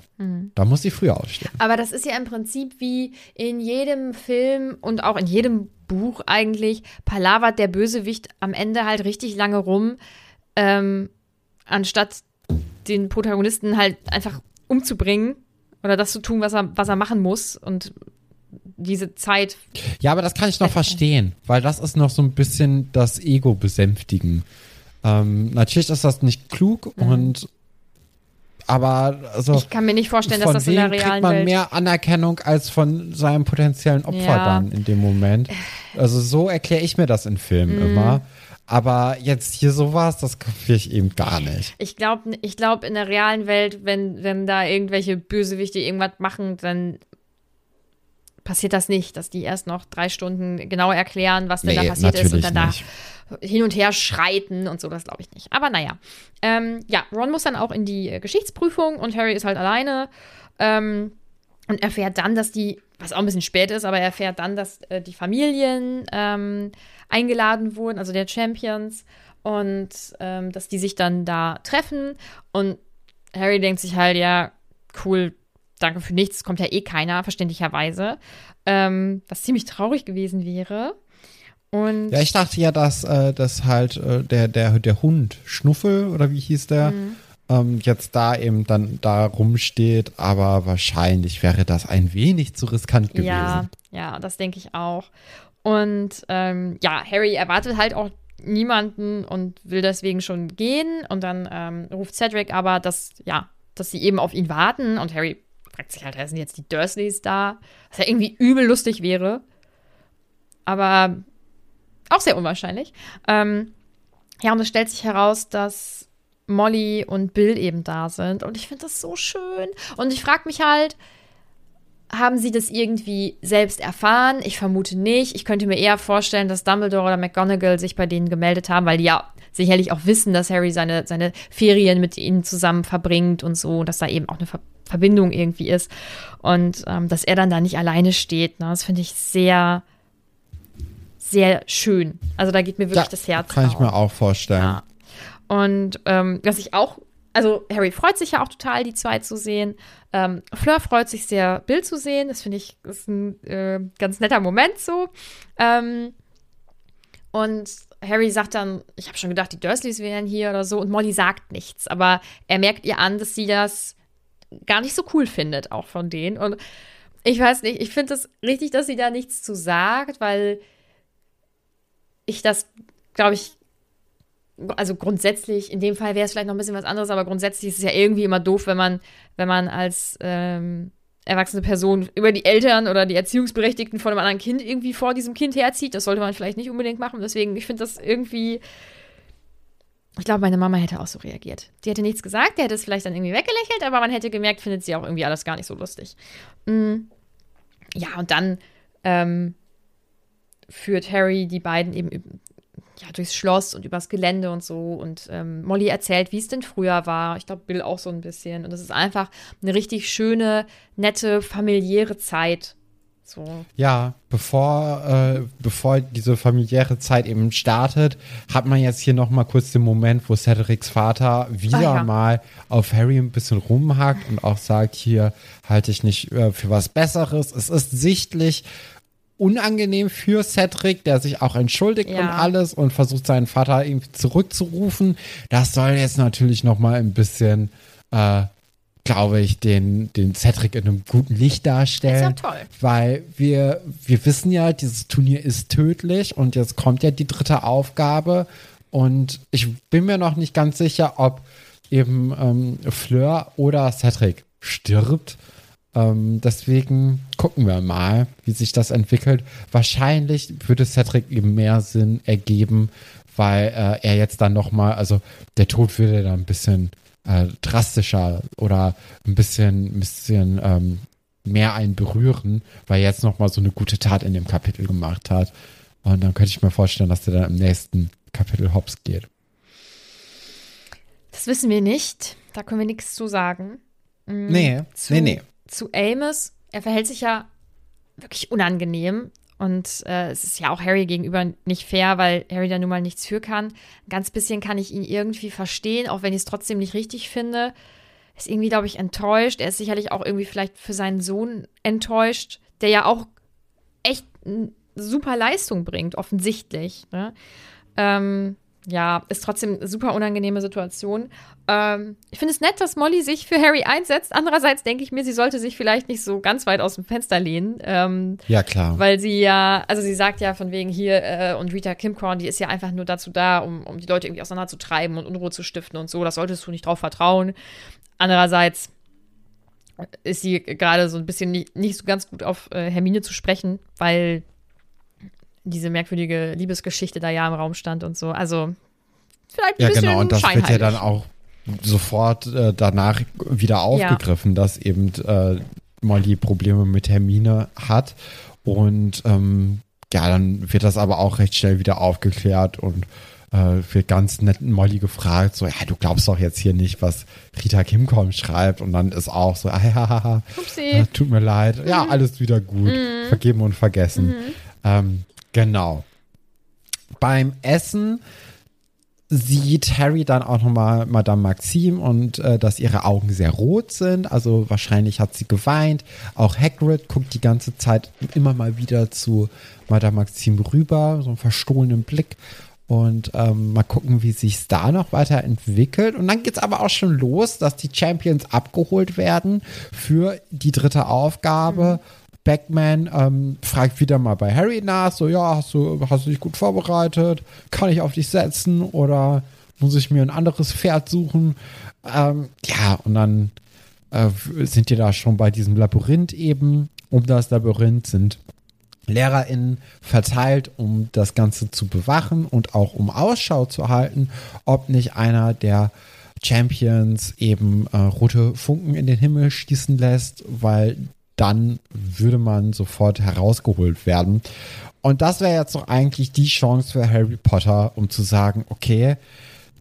S2: da muss sie früher aufstehen.
S1: Aber das ist ja im Prinzip wie in jedem Film und auch in jedem Buch eigentlich, palavert der Bösewicht am Ende halt richtig lange rum, ähm, anstatt den Protagonisten halt einfach umzubringen oder das zu tun, was er, was er machen muss und diese Zeit.
S2: Ja, aber das kann ich noch verstehen, weil das ist noch so ein bisschen das Ego besänftigen. Ähm, natürlich ist das nicht klug und aber also
S1: Mhm. Ich kann mir nicht vorstellen, dass das in der
S2: wem kriegt
S1: realen
S2: man
S1: Welt.
S2: mehr Anerkennung als von seinem potenziellen Opfer
S1: Ja.
S2: dann in dem Moment. Also so erkläre ich mir das in Filmen
S1: Mhm.
S2: immer. Aber jetzt hier sowas, das kapiere ich eben gar nicht.
S1: Ich glaube, ich glaub, in der realen Welt, wenn, wenn da irgendwelche Bösewichte irgendwas machen, dann passiert das nicht, dass die erst noch drei Stunden genau erklären, was denn da
S2: Nee,
S1: passiert ist und dann
S2: nicht.
S1: da hin und her schreiten und so, das glaube ich nicht. Aber naja. Ähm, ja, Ron muss dann auch in die äh, Geschichtsprüfung und Harry ist halt alleine ähm, und erfährt dann, dass die, was auch ein bisschen spät ist, aber er erfährt dann, dass äh, die Familien ähm, eingeladen wurden, also der Champions und ähm, dass die sich dann da treffen und Harry denkt sich halt, ja, cool, danke für nichts, kommt ja eh keiner, verständlicherweise. Ähm, was ziemlich traurig gewesen wäre. Und
S2: Ja, ich dachte ja, dass, äh, dass halt äh, der, der, der Hund Schnuffel oder wie hieß der,
S1: Mhm.
S2: ähm, jetzt da eben dann da rumsteht, aber wahrscheinlich wäre das ein wenig zu riskant gewesen.
S1: ja, ja, das denke ich auch. Und ähm, ja, Harry erwartet halt auch niemanden und will deswegen schon gehen. Und dann ähm, ruft Cedric aber, dass, ja, dass sie eben auf ihn warten. Und Harry fragt sich halt, sind jetzt die Dursleys da? Was ja irgendwie übel lustig wäre. Aber auch sehr unwahrscheinlich. Ähm, ja, und es stellt sich heraus, dass Molly und Bill eben da sind. Und ich finde das so schön. Und ich frage mich halt, haben sie das irgendwie selbst erfahren? Ich vermute nicht. Ich könnte mir eher vorstellen, dass Dumbledore oder McGonagall sich bei denen gemeldet haben, weil die ja sicherlich auch wissen, dass Harry seine, seine Ferien mit ihnen zusammen verbringt und so, dass da eben auch eine Ver Verbindung irgendwie ist. Und ähm, dass er dann da nicht alleine steht. Ne? Das finde ich sehr, sehr schön. Also da geht mir wirklich
S2: Ja,
S1: das Herz
S2: Kann ich
S1: auf.
S2: mir auch vorstellen.
S1: Ja. Und ähm, was ich auch also Harry freut sich ja auch total, die zwei zu sehen. Ähm, Fleur freut sich sehr, Bill zu sehen. Das finde ich ist ein äh, ganz netter Moment so. Ähm, und Harry sagt dann, ich habe schon gedacht, die Dursleys wären hier oder so. Und Molly sagt nichts. Aber er merkt ihr an, dass sie das gar nicht so cool findet, auch von denen. Und ich weiß nicht, ich finde es das richtig, dass sie da nichts zu sagt, weil ich das, glaube ich, also grundsätzlich, in dem Fall wäre es vielleicht noch ein bisschen was anderes, aber grundsätzlich ist es ja irgendwie immer doof, wenn man, wenn man als ähm, erwachsene Person über die Eltern oder die Erziehungsberechtigten von einem anderen Kind irgendwie vor diesem Kind herzieht. Das sollte man vielleicht nicht unbedingt machen. Deswegen, ich finde das irgendwie. Ich glaube, meine Mama hätte auch so reagiert. Die hätte nichts gesagt, der hätte es vielleicht dann irgendwie weggelächelt, aber man hätte gemerkt, findet sie auch irgendwie alles gar nicht so lustig. Mhm. Ja, und dann ähm, führt Harry die beiden eben ja, durchs Schloss und übers Gelände und so. Und ähm, Molly erzählt, wie es denn früher war. Ich glaube, Bill auch so ein bisschen. Und es ist einfach eine richtig schöne, nette, familiäre Zeit. So.
S2: Ja, bevor, äh, bevor diese familiäre Zeit eben startet, hat man jetzt hier noch mal kurz den Moment, wo Cedrics Vater wieder ah, ja. mal auf Harry ein bisschen rumhackt und auch sagt, hier halte ich nicht äh, für was Besseres. Es ist sichtlich, unangenehm für Cedric, der sich auch entschuldigt ja. und alles und versucht seinen Vater irgendwie zurückzurufen. Das soll jetzt natürlich noch mal ein bisschen, äh, glaube ich, den, den Cedric in einem guten Licht darstellen.
S1: ist ja toll.
S2: Weil wir, wir wissen ja, dieses Turnier ist tödlich und jetzt kommt ja die dritte Aufgabe und ich bin mir noch nicht ganz sicher, ob eben ähm, Fleur oder Cedric stirbt. Ähm, deswegen gucken wir mal, wie sich das entwickelt. Wahrscheinlich würde Cedric eben mehr Sinn ergeben, weil äh, er jetzt dann nochmal, also der Tod würde dann ein bisschen äh, drastischer oder ein bisschen, ein bisschen ähm, mehr einen berühren, weil er jetzt nochmal so eine gute Tat in dem Kapitel gemacht hat. Und dann könnte ich mir vorstellen, dass der dann im nächsten Kapitel hops geht.
S1: Das wissen wir nicht. Da können wir nichts zu sagen.
S2: Mhm. Nee, zu, nee, nee
S1: zu Amos. Er verhält sich ja wirklich unangenehm. Und äh, es ist ja auch Harry gegenüber nicht fair, weil Harry da nun mal nichts für kann. Ein ganz bisschen kann ich ihn irgendwie verstehen, auch wenn ich es trotzdem nicht richtig finde. Ist irgendwie, glaube ich, enttäuscht. Er ist sicherlich auch irgendwie vielleicht für seinen Sohn enttäuscht, der ja auch echt super Leistung bringt, offensichtlich. Ne? Ähm, ja, ist trotzdem eine super unangenehme Situation. Ähm, ich finde es nett, dass Molly sich für Harry einsetzt. Andererseits denke ich mir, sie sollte sich vielleicht nicht so ganz weit aus dem Fenster lehnen. Ähm,
S2: ja, klar.
S1: Weil sie ja, also sie sagt ja von wegen hier äh, und Rita Kimcorn, die ist ja einfach nur dazu da, um, um die Leute irgendwie auseinanderzutreiben und Unruhe zu stiften und so. Das solltest du nicht drauf vertrauen. Andererseits ist sie gerade so ein bisschen nicht, nicht so ganz gut auf äh, Hermine zu sprechen, weil diese merkwürdige Liebesgeschichte da ja im Raum stand und so. Also vielleicht ein
S2: ja,
S1: bisschen
S2: genau, und das wird ja dann auch sofort äh, danach wieder aufgegriffen, ja. dass eben äh, Molly Probleme mit Hermine hat. Und ähm, ja, dann wird das aber auch recht schnell wieder aufgeklärt und äh, wird ganz nett Molly gefragt, so, ja, du glaubst doch jetzt hier nicht, was Rita Kimcom schreibt. Und dann ist auch so, ah, ja, äh, tut mir leid. Mhm. Ja, alles wieder gut. Mhm. Vergeben und vergessen. Mhm. Ähm, Genau. Beim Essen sieht Harry dann auch nochmal Madame Maxime und äh, dass ihre Augen sehr rot sind. Also wahrscheinlich hat sie geweint. Auch Hagrid guckt die ganze Zeit immer mal wieder zu Madame Maxime rüber, so einen verstohlenen Blick. Und ähm, mal gucken, wie sich es da noch weiterentwickelt. Und dann geht es aber auch schon los, dass die Champions abgeholt werden für die dritte Aufgabe. Mhm. Backman ähm, fragt wieder mal bei Harry nach, so, ja, hast du, hast du dich gut vorbereitet? Kann ich auf dich setzen oder muss ich mir ein anderes Pferd suchen? Ähm, ja, und dann äh, sind die da schon bei diesem Labyrinth eben. Um das Labyrinth sind LehrerInnen verteilt, um das Ganze zu bewachen und auch um Ausschau zu halten, ob nicht einer der Champions eben äh, rote Funken in den Himmel schießen lässt, weil dann würde man sofort herausgeholt werden. Und das wäre jetzt doch eigentlich die Chance für Harry Potter, um zu sagen, okay,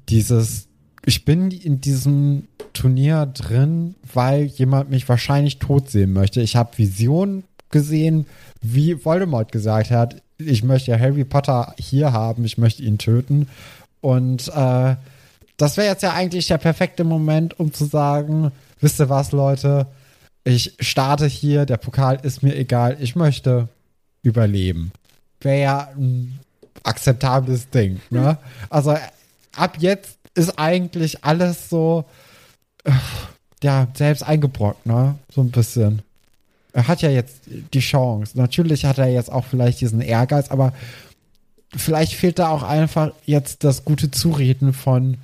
S2: dieses, ich bin in diesem Turnier drin, weil jemand mich wahrscheinlich tot sehen möchte. Ich habe Visionen gesehen, wie Voldemort gesagt hat, ich möchte Harry Potter hier haben, ich möchte ihn töten. Und äh, das wäre jetzt ja eigentlich der perfekte Moment, um zu sagen, wisst ihr was, Leute? Ich starte hier, der Pokal ist mir egal, ich möchte überleben. Wäre ja ein akzeptables Ding, ne? Also ab jetzt ist eigentlich alles so, äh, ja, selbst eingebrockt, ne? So ein bisschen. Er hat ja jetzt die Chance. Natürlich hat er jetzt auch vielleicht diesen Ehrgeiz, aber vielleicht fehlt da auch einfach jetzt das gute Zureden von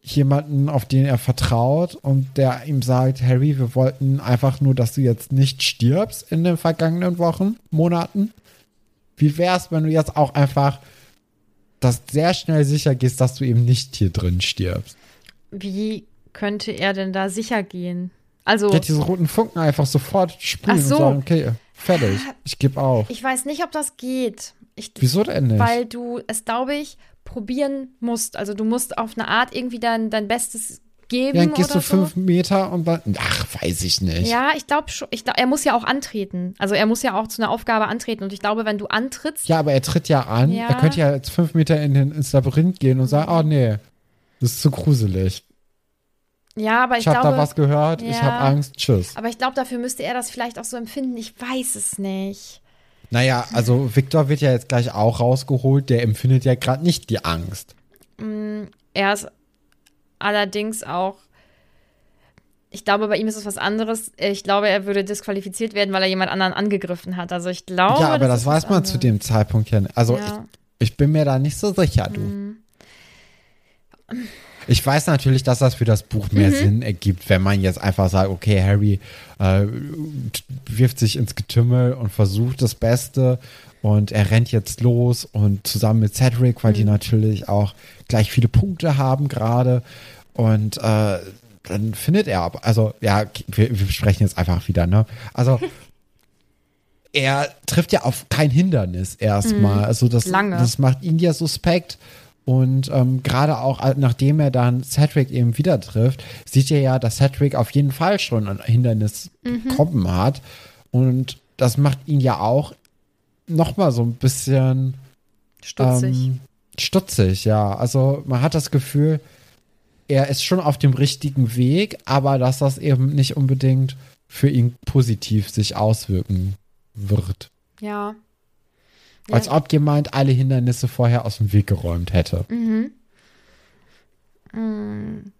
S2: jemanden, auf den er vertraut und der ihm sagt, Harry, wir wollten einfach nur, dass du jetzt nicht stirbst in den vergangenen Wochen, Monaten. Wie wär's, wenn du jetzt auch einfach das sehr schnell sicher gehst, dass du eben nicht hier drin stirbst?
S1: Wie könnte er denn da sicher gehen? Also.
S2: Ja, diese roten Funken einfach sofort spielen
S1: so.
S2: und sagen, okay, fertig, ich gebe auf.
S1: Ich weiß nicht, ob das geht. Ich,
S2: Wieso denn nicht?
S1: Weil du es, glaube ich, probieren musst. Also du musst auf eine Art irgendwie dein, dein Bestes geben.
S2: Ja, dann gehst du fünf Meter und dann, ach, weiß ich nicht.
S1: Ja, ich glaube schon. Ich glaub, er muss ja auch antreten. Also er muss ja auch zu einer Aufgabe antreten. Und ich glaube, wenn du antrittst.
S2: Ja, aber er tritt ja an.
S1: Ja.
S2: Er könnte ja jetzt fünf Meter in den, ins Labyrinth gehen und sagen, oh nee, das ist zu gruselig.
S1: Ja, aber ich,
S2: Ich, habe da was gehört, ich
S1: ja.
S2: habe Angst, tschüss.
S1: Aber ich glaube, dafür müsste er das vielleicht auch so empfinden. Ich weiß es nicht.
S2: Naja, also Victor wird ja jetzt gleich auch rausgeholt, der empfindet ja gerade nicht die Angst.
S1: Er ist allerdings auch. Ich glaube, bei ihm ist es was anderes. Ich glaube, er würde disqualifiziert werden, weil er jemand anderen angegriffen hat. Also ich glaube.
S2: ja, aber das,
S1: was
S2: weiß man zu dem Zeitpunkt ja nicht. Also
S1: Ja.
S2: ich, ich bin mir da nicht so sicher, du.
S1: Mhm.
S2: Ich weiß natürlich, dass das für das Buch mehr
S1: Mhm.
S2: Sinn ergibt, wenn man jetzt einfach sagt, okay, Harry äh, wirft sich ins Getümmel und versucht das Beste und er rennt jetzt los und zusammen mit Cedric, weil die
S1: Mhm.
S2: natürlich auch gleich viele Punkte haben gerade und äh, dann findet er aber, also ja, wir, wir sprechen jetzt einfach wieder, ne? Also er trifft ja auf kein Hindernis erstmal. Also das,
S1: Mhm. Lange.
S2: das macht ihn ja suspekt. Und ähm, gerade auch äh, nachdem er dann Cedric eben wieder trifft, sieht er ja, dass Cedric auf jeden Fall schon ein Hindernis
S1: Mhm.
S2: bekommen hat. Und das macht ihn ja auch nochmal so ein bisschen
S1: Stutzig.
S2: ähm, stutzig, ja. Also man hat das Gefühl, er ist schon auf dem richtigen Weg, aber dass das eben nicht unbedingt für ihn positiv sich auswirken wird.
S1: ja.
S2: Als ob jemand alle Hindernisse vorher aus dem Weg geräumt hätte.
S1: Mhm. Mm.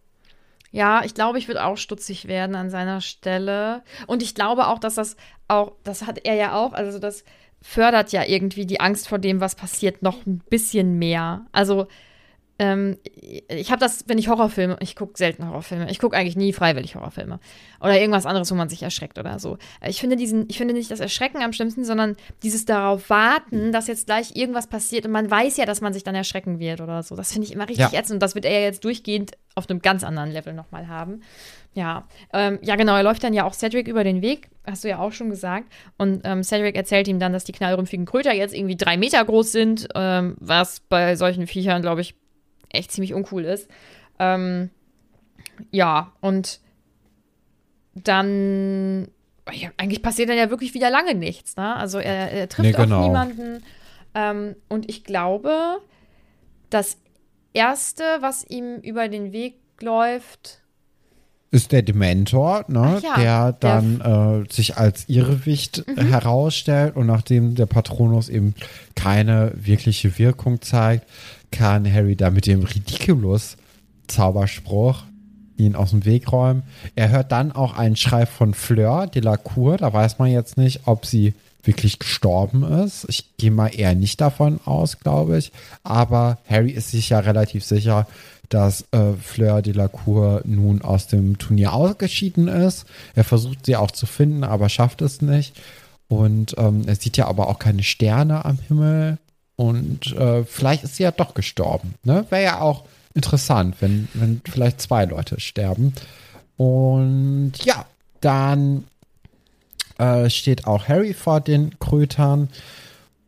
S1: Ja, ich glaube, ich würde auch stutzig werden an seiner Stelle. Und ich glaube auch, dass das auch, das hat er ja auch, also das fördert ja irgendwie die Angst vor dem, was passiert, noch ein bisschen mehr. Also, ähm, ich habe das, wenn ich Horrorfilme, ich gucke selten Horrorfilme, ich gucke eigentlich nie freiwillig Horrorfilme oder irgendwas anderes, wo man sich erschreckt oder so. Ich finde diesen, ich finde nicht das Erschrecken am schlimmsten, sondern dieses darauf warten, dass jetzt gleich irgendwas passiert und man weiß ja, dass man sich dann erschrecken wird oder so. Das finde ich immer richtig
S2: Ja.
S1: ätzend und das wird er ja jetzt durchgehend auf einem ganz anderen Level nochmal haben. Ja, ähm, ja genau, er läuft dann ja auch Cedric über den Weg, hast du ja auch schon gesagt. Und ähm, Cedric erzählt ihm dann, dass die knallrümpfigen Kröter jetzt irgendwie drei Meter groß sind, ähm, was bei solchen Viechern, glaube ich, echt ziemlich uncool ist. Ähm, ja, und dann, ja, eigentlich passiert dann ja wirklich wieder lange nichts. Ne? Also er, er trifft
S2: Nee, genau.
S1: auf niemanden. Ähm, und ich glaube, das Erste, was ihm über den Weg läuft,
S2: Ist der Dementor, ne?
S1: Ja,
S2: der
S1: der Mhm.
S2: dann äh, sich als Irrwicht herausstellt und nachdem der Patronus eben keine wirkliche Wirkung zeigt, kann Harry da mit dem Ridiculous-Zauberspruch ihn aus dem Weg räumen. Er hört dann auch einen Schrei von Fleur de la Cour. Da weiß man jetzt nicht, ob sie wirklich gestorben ist. Ich gehe mal eher nicht davon aus, glaube ich. Aber Harry ist sich ja relativ sicher, dass äh, Fleur de la Cour nun aus dem Turnier ausgeschieden ist. Er versucht sie auch zu finden, aber schafft es nicht. Und ähm, er sieht ja aber auch keine Sterne am Himmel. Und äh, vielleicht ist sie ja doch gestorben. Ne? Wäre ja auch interessant, wenn, wenn vielleicht zwei Leute sterben. Und ja, dann äh, steht auch Harry vor den Krötern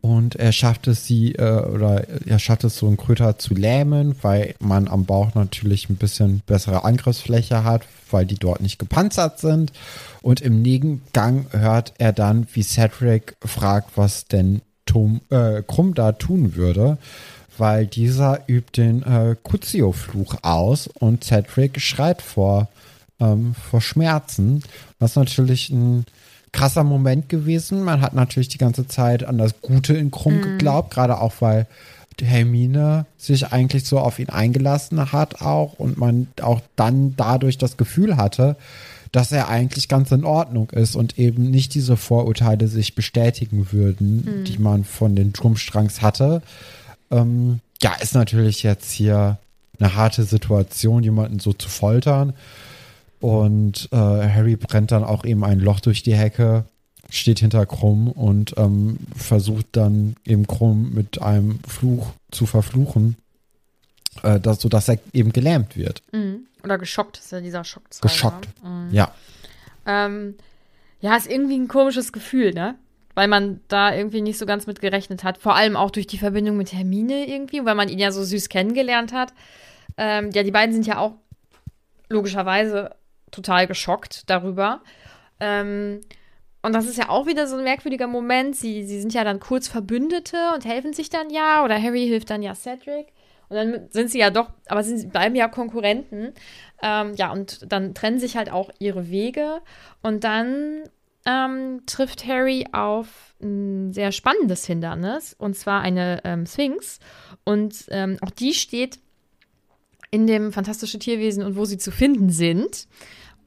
S2: und er schafft es sie äh, oder er schafft es so einen Kröter zu lähmen, weil man am Bauch natürlich ein bisschen bessere Angriffsfläche hat, weil die dort nicht gepanzert sind. Und im Nebengang hört er dann, wie Cedric fragt, was denn Tom, äh, Krumm da tun würde, weil dieser übt den äh, Cuzio-Fluch aus und Cedric schreit vor, ähm, vor Schmerzen. Das ist natürlich ein krasser Moment gewesen. Man hat natürlich die ganze Zeit an das Gute in Krumm
S1: Mhm.
S2: geglaubt, gerade auch weil Hermine sich eigentlich so auf ihn eingelassen hat auch und man auch dann dadurch das Gefühl hatte, dass er eigentlich ganz in Ordnung ist und eben nicht diese Vorurteile sich bestätigen würden, die man von den Turmstrangs hatte. Ähm, ja, ist natürlich jetzt hier eine harte Situation, jemanden so zu foltern. Und äh, Harry brennt dann auch eben ein Loch durch die Hecke, steht hinter Krumm und ähm, versucht dann eben Krumm mit einem Fluch zu verfluchen, äh, dass, sodass er eben gelähmt wird.
S1: Mhm. Oder geschockt, ist ja dieser Schockzauber.
S2: Geschockt.
S1: Mhm.
S2: Ja.
S1: Ähm, ja, ist irgendwie ein komisches Gefühl, ne? Weil man da irgendwie nicht so ganz mit gerechnet hat. Vor allem auch durch die Verbindung mit Hermine irgendwie, weil man ihn ja so süß kennengelernt hat. Ähm, ja, die beiden sind ja auch logischerweise total geschockt darüber. Ähm, und das ist ja auch wieder so ein merkwürdiger Moment. Sie, sie sind ja dann kurz Verbündete und helfen sich dann ja. Oder Harry hilft dann ja Cedric. Und dann sind sie ja doch, aber sie bleiben ja Konkurrenten. Ähm, ja, und dann trennen sich halt auch ihre Wege. Und dann ähm, trifft Harry auf ein sehr spannendes Hindernis. Und zwar eine ähm, Sphinx. Und ähm, auch die steht in dem Fantastische Tierwesen und wo sie zu finden sind.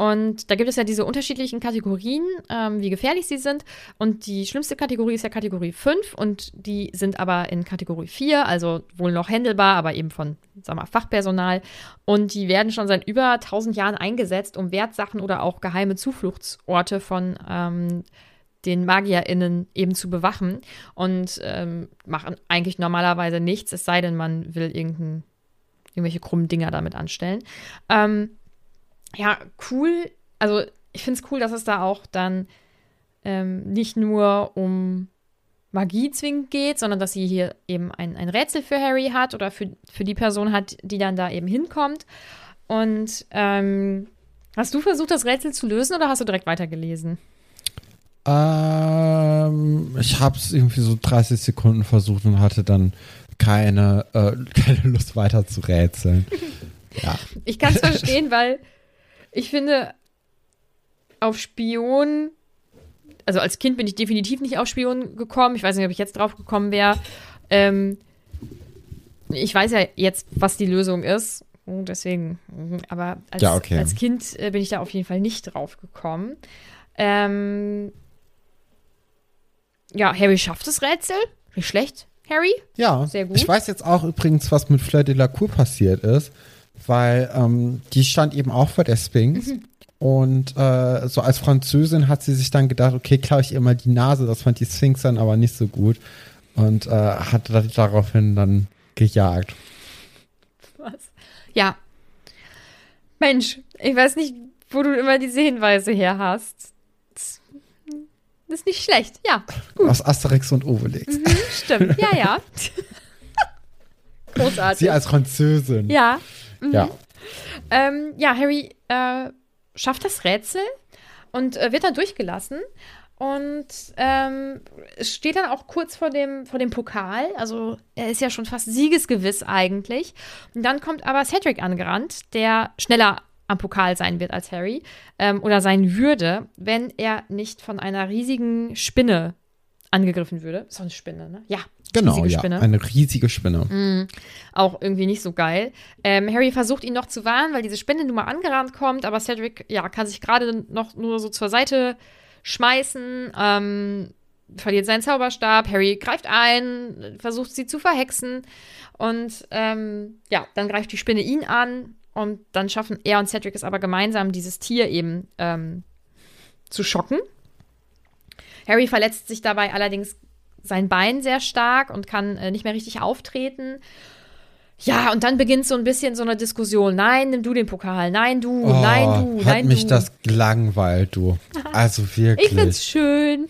S1: Und da gibt es ja diese unterschiedlichen Kategorien, ähm, wie gefährlich sie sind. Und die schlimmste Kategorie ist ja Kategorie 5 und die sind aber in Kategorie 4, also wohl noch händelbar, aber eben von, sag mal, Fachpersonal. Und die werden schon seit über 1000 Jahren eingesetzt, um Wertsachen oder auch geheime Zufluchtsorte von ähm, den MagierInnen eben zu bewachen und ähm, machen eigentlich normalerweise nichts, es sei denn, man will irgendein, irgendwelche krummen Dinger damit anstellen. Ähm, ja, cool. Also, ich finde es cool, dass es da auch dann ähm, nicht nur um Magie zwingend geht, sondern dass sie hier eben ein, ein Rätsel für Harry hat oder für, für die Person hat, die dann da eben hinkommt. Und ähm, hast du versucht, das Rätsel zu lösen oder hast du direkt weitergelesen?
S2: Ähm, ich habe es irgendwie so 30 Sekunden versucht und hatte dann keine, äh, keine Lust weiter zu rätseln. ja.
S1: Ich kann es verstehen, weil ich finde, auf Spion, also als Kind bin ich definitiv nicht auf Spion gekommen. Ich weiß nicht, ob ich jetzt drauf gekommen wäre. Ähm, ich weiß ja jetzt, was die Lösung ist. Und deswegen, mhm, aber als,
S2: Ja, okay.
S1: als Kind äh, bin ich da auf jeden Fall nicht drauf gekommen. Ähm, ja, Harry schafft das Rätsel. Nicht schlecht, Harry.
S2: Ja,
S1: Sehr gut.
S2: ich weiß jetzt auch übrigens, was mit Fleur de la Cour passiert ist, weil ähm, die stand eben auch vor der Sphinx.
S1: Mhm.
S2: Und äh, so als Französin hat sie sich dann gedacht, okay, klaue ich ihr mal die Nase. Das fand die Sphinx dann aber nicht so gut. Und äh, hat da- daraufhin dann gejagt.
S1: Was? Ja. Mensch, ich weiß nicht, wo du immer diese Hinweise her hast. Das ist nicht schlecht. Ja,
S2: Aus Asterix und Obelix.
S1: stimmt. Ja, ja. Großartig.
S2: Sie als Französin.
S1: ja.
S2: Ja.
S1: Ähm, ja, Harry äh, schafft das Rätsel und äh, wird dann durchgelassen. Und ähm, steht dann auch kurz vor dem, vor dem Pokal. Also er ist ja schon fast siegesgewiss eigentlich. Und dann kommt aber Cedric angerannt, der schneller am Pokal sein wird als Harry. Ähm, oder sein würde, wenn er nicht von einer riesigen Spinne angegriffen würde. Ist doch eine Spinne, ne? Ja.
S2: Genau,
S1: riesige
S2: ja.
S1: Spinne
S2: Eine riesige Spinne.
S1: auch irgendwie nicht so geil. Ähm, Harry versucht ihn noch zu warnen, weil diese Spinne nun mal angerannt kommt, aber Cedric, ja, kann sich gerade noch nur so zur Seite schmeißen, ähm, verliert seinen Zauberstab. Harry greift ein, versucht sie zu verhexen und ähm, ja, dann greift die Spinne ihn an und dann schaffen er und Cedric es aber gemeinsam, dieses Tier eben ähm, zu schocken. Harry verletzt sich dabei allerdings sein Bein sehr stark und kann äh, nicht mehr richtig auftreten. Ja, und dann beginnt so ein bisschen so eine Diskussion. Nein, nimm du den Pokal. Nein, du. nein, du.
S2: Oh, hat
S1: nein,
S2: mich
S1: du.
S2: das gelangweilt, du. Also wirklich.
S1: ich find's schön.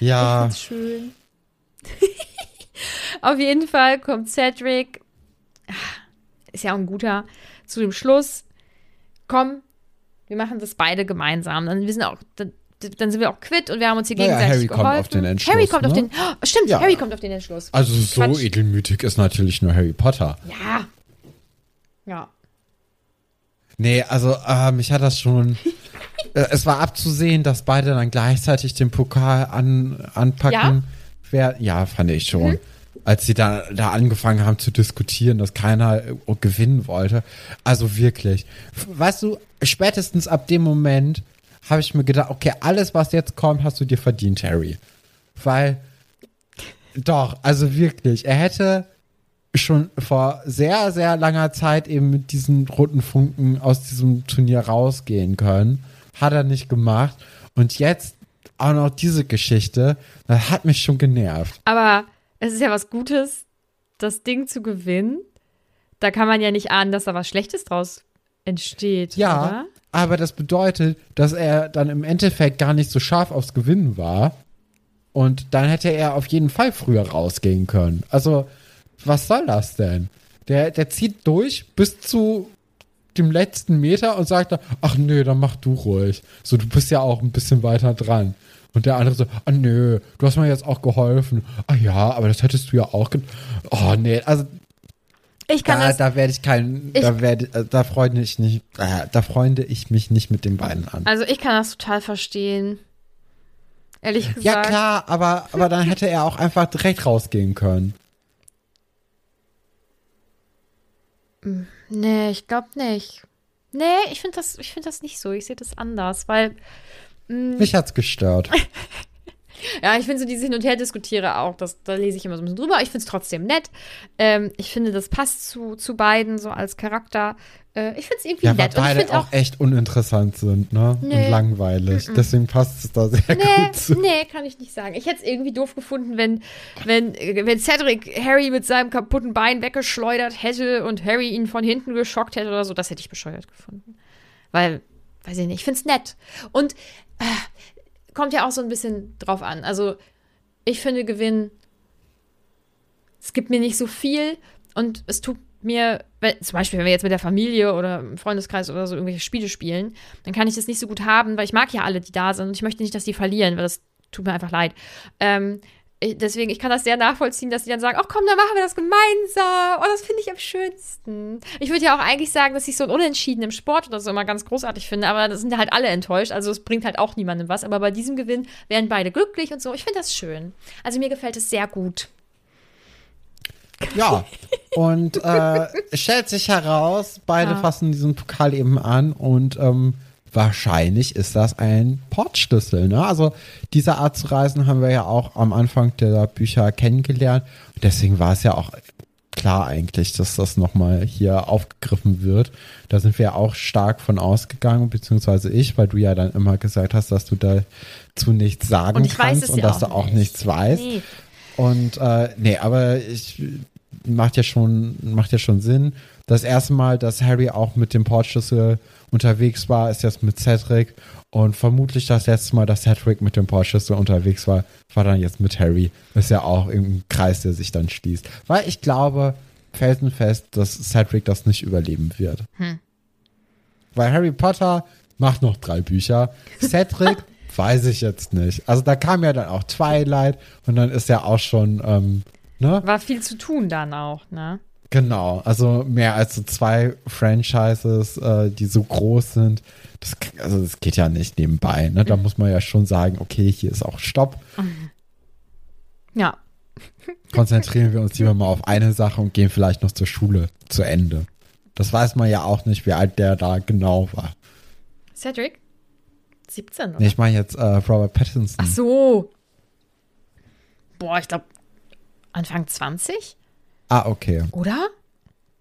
S2: ja,
S1: Ich find's schön. Auf jeden Fall kommt Cedric, ah, ist ja auch ein guter, zu dem Schluss, komm, wir machen das beide gemeinsam. Dann wir sind auch, dann sind wir auch quitt und wir haben uns hier
S2: Naja,
S1: gegenseitig
S2: Harry kommt
S1: geholfen.
S2: auf den Entschluss,
S1: Harry kommt auf
S2: ne?
S1: den, oh, stimmt,
S2: Ja.
S1: Harry kommt auf den Entschluss.
S2: Also so
S1: Quatsch.
S2: edelmütig ist natürlich nur Harry Potter.
S1: Ja. Ja.
S2: Nee, also äh, mich hat das schon. äh, es war abzusehen, dass beide dann gleichzeitig den Pokal an, anpacken. Ja, ja fand ich schon.
S1: Mhm.
S2: Als sie da, da angefangen haben zu diskutieren, dass keiner äh, gewinnen wollte. Also wirklich. Weißt du, spätestens ab dem Moment habe ich mir gedacht, okay, alles, was jetzt kommt, hast du dir verdient, Harry. Weil, doch, also wirklich, er hätte schon vor sehr, sehr langer Zeit eben mit diesen roten Funken aus diesem Turnier rausgehen können. Hat er nicht gemacht. Und jetzt auch noch diese Geschichte, das hat mich schon genervt.
S1: Aber es ist ja was Gutes, das Ding zu gewinnen. Da kann man ja nicht ahnen, dass da was Schlechtes draus entsteht.
S2: Ja,
S1: Oder?
S2: Aber das bedeutet, dass er dann im Endeffekt gar nicht so scharf aufs Gewinnen war. Und dann hätte er auf jeden Fall früher rausgehen können. Also, was soll das denn? Der, der zieht durch bis zu dem letzten Meter und sagt dann, ach nö, dann mach du ruhig. So, du bist ja auch ein bisschen weiter dran. Und der andere so, ah nö, du hast mir jetzt auch geholfen. Ah ja, aber das hättest du ja auch. Oh nee, also
S1: Ich kann
S2: da,
S1: das.
S2: da werde ich kein,
S1: Ich-
S2: da werde, äh, da freunde ich nicht, da freunde ich mich nicht mit den beiden an.
S1: Also ich kann das total verstehen. Ehrlich gesagt.
S2: Ja klar, aber, aber dann hätte er auch einfach direkt rausgehen können.
S1: Nee, ich glaube nicht. Nee, ich finde das, ich find das nicht so. Ich sehe das anders, weil,
S2: Mich hat's gestört.
S1: ja, ich finde so dieses Hin- und Her-Diskutiere auch, das, da lese ich immer so ein bisschen drüber. Ich finde es trotzdem nett. Ähm, ich finde, das passt zu, zu beiden so als Charakter. Äh, ich finde es irgendwie
S2: Ja, weil
S1: nett. Und ich
S2: beide auch,
S1: auch,
S2: echt uninteressant sind, ne?
S1: Nee.
S2: Und langweilig. Deswegen passt es da sehr
S1: Nee,
S2: gut zu.
S1: nee, kann ich nicht sagen. Ich hätte es irgendwie doof gefunden, wenn, wenn, wenn Cedric Harry mit seinem kaputten Bein weggeschleudert hätte und Harry ihn von hinten geschockt hätte oder so. Das hätte ich bescheuert gefunden. Weil, weiß ich nicht, ich finde es nett. Und äh, kommt ja auch so ein bisschen drauf an. Also, ich finde Gewinn, es gibt mir nicht so viel und es tut mir, wenn, zum Beispiel, wenn wir jetzt mit der Familie oder im Freundeskreis oder so irgendwelche Spiele spielen, dann kann ich das nicht so gut haben, weil ich mag ja alle, die da sind und ich möchte nicht, dass die verlieren, weil das tut mir einfach leid. Ähm, deswegen, ich kann das sehr nachvollziehen, dass die dann sagen, ach komm, dann machen wir das gemeinsam. Oh, das finde ich am schönsten. Ich würde ja auch eigentlich sagen, dass ich so ein Unentschieden im Sport oder so immer ganz großartig finde, aber da sind halt alle enttäuscht, also es bringt halt auch niemandem was. Aber bei diesem Gewinn wären beide glücklich und so. Ich finde das schön. Also mir gefällt es sehr gut.
S2: Ja. Und äh, es stellt sich heraus, beide
S1: Ja.
S2: fassen diesen Pokal eben an und ähm, wahrscheinlich ist das ein Portschlüssel. Ne? Also diese Art zu reisen haben wir ja auch am Anfang der Bücher kennengelernt. Und deswegen war es ja auch klar eigentlich, dass das nochmal hier aufgegriffen wird. Da sind wir ja auch stark von ausgegangen, beziehungsweise ich, weil du ja dann immer gesagt hast, dass du dazu nichts sagen
S1: Und ich weiß
S2: kannst
S1: es
S2: und
S1: ja
S2: dass du
S1: auch
S2: auch
S1: nicht.
S2: nichts weißt.
S1: Nee.
S2: Und äh, nee, aber ich macht ja schon macht ja schon Sinn. Das erste Mal, dass Harry auch mit dem Portschlüssel unterwegs war, ist jetzt mit Cedric und vermutlich das letzte Mal, dass Cedric mit dem Portschlüssel unterwegs war, war dann jetzt mit Harry. Ist ja auch irgendein Kreis, der sich dann schließt. Weil ich glaube felsenfest, dass Cedric das nicht überleben wird. Weil Harry Potter macht noch drei Bücher. Cedric weiß ich jetzt nicht. Also da kam ja dann auch Twilight und dann ist ja auch schon, ähm, ne?
S1: War viel zu tun dann auch, ne?
S2: Genau, also mehr als so zwei Franchises, äh, die so groß sind. Das, also das geht ja nicht nebenbei. Ne? Da muss man ja schon sagen, okay, hier ist auch Stopp.
S1: Ja.
S2: Konzentrieren wir uns lieber mal auf eine Sache und gehen vielleicht noch zur Schule zu Ende. Das weiß man ja auch nicht, wie alt der da genau war.
S1: Cedric? 17, oder?
S2: Nee, ich meine jetzt äh, Robert Pattinson.
S1: Ach so. Boah, ich glaube Anfang 20,
S2: Ah, okay.
S1: oder?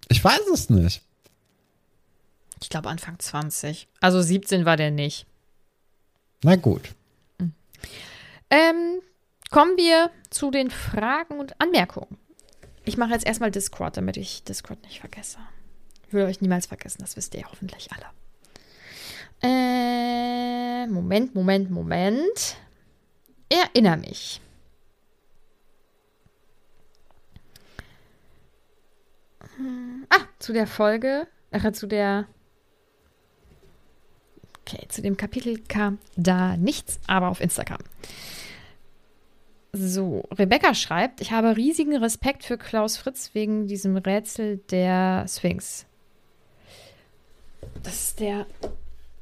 S2: Ich weiß es nicht.
S1: Ich glaube Anfang 20. Also 17 war der nicht.
S2: Na gut.
S1: Ähm, kommen wir zu den Fragen und Anmerkungen. Ich mache jetzt erstmal Discord, damit ich Discord nicht vergesse. Ich will euch niemals vergessen, das wisst ihr hoffentlich alle. Äh, Moment, Moment, Moment. Erinnere mich. Ah, zu der Folge, äh, zu der Okay, zu dem Kapitel kam da nichts, aber auf Instagram. So, Rebecca schreibt, ich habe riesigen Respekt für Klaus Fritz wegen diesem Rätsel der Sphinx. Das ist der.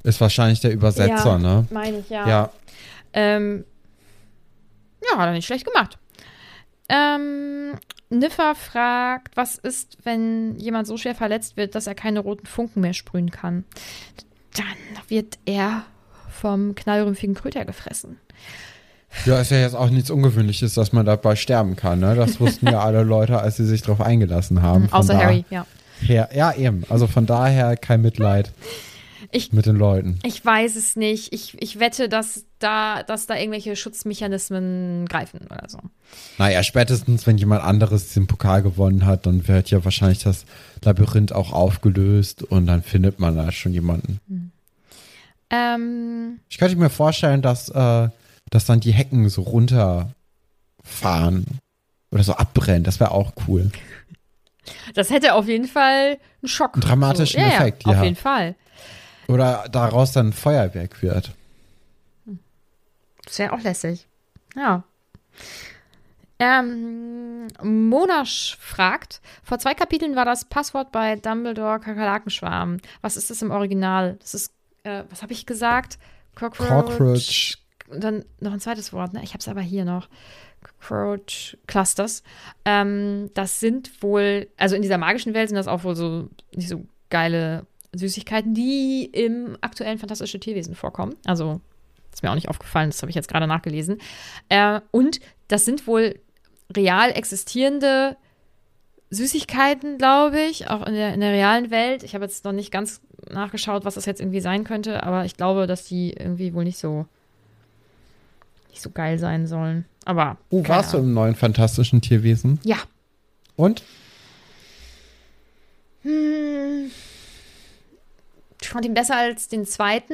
S2: Ist wahrscheinlich der Übersetzer,
S1: ja,
S2: ne?
S1: Meine ich, ja.
S2: Ja.
S1: Ähm, ja, hat er nicht schlecht gemacht. Ähm, Niffer fragt, was ist, wenn jemand so schwer verletzt wird, dass er keine roten Funken mehr sprühen kann? Dann wird er vom knallrümpfigen Kröter gefressen.
S2: Ja, ist ja jetzt auch nichts Ungewöhnliches, dass man dabei sterben kann, ne? Das wussten ja alle Leute, als sie sich darauf eingelassen haben. Von
S1: Außer Harry, ja.
S2: Her, ja, eben. Also von daher kein Mitleid
S1: Ich-
S2: mit den Leuten.
S1: Ich weiß es nicht. Ich, ich wette, dass da, dass da irgendwelche Schutzmechanismen greifen oder so.
S2: Naja, spätestens, wenn jemand anderes den Pokal gewonnen hat, dann wird ja wahrscheinlich das Labyrinth auch aufgelöst und dann findet man da schon jemanden.
S1: Ähm,
S2: Ich könnte mir vorstellen, dass, äh, dass dann die Hecken so runterfahren oder so abbrennen. Das wäre auch cool.
S1: das hätte auf jeden Fall einen Schock.
S2: Einen dramatischen
S1: so. ja,
S2: Effekt,
S1: ja. Auf jeden Fall.
S2: Oder daraus dann ein Feuerwerk wird.
S1: Das wäre auch lässig. Ja. Ähm, Monasch fragt, vor zwei Kapiteln war das Passwort bei Dumbledore Kakerlakenschwarm. Was ist das im Original? Das ist, äh, was habe ich gesagt? Cockroach.
S2: Cockroach.
S1: Und dann noch ein zweites Wort, ne? Ich habe es aber hier noch. Cockroach Clusters. Ähm, das sind wohl, also in dieser magischen Welt sind das auch wohl so nicht so geile Süßigkeiten, die im aktuellen Fantastische Tierwesen vorkommen. Also ist mir auch nicht aufgefallen, das habe ich jetzt gerade nachgelesen. Äh, und das sind wohl real existierende Süßigkeiten, glaube ich, auch in der, in der realen Welt. Ich habe jetzt noch nicht ganz nachgeschaut, was das jetzt irgendwie sein könnte, aber ich glaube, dass die irgendwie wohl nicht so nicht so geil sein sollen. Aber
S2: Oh, warst du
S1: Ahnung.
S2: im neuen fantastischen Tierwesen?
S1: Ja.
S2: Und?
S1: Hm. Fand ihn besser als den zweiten.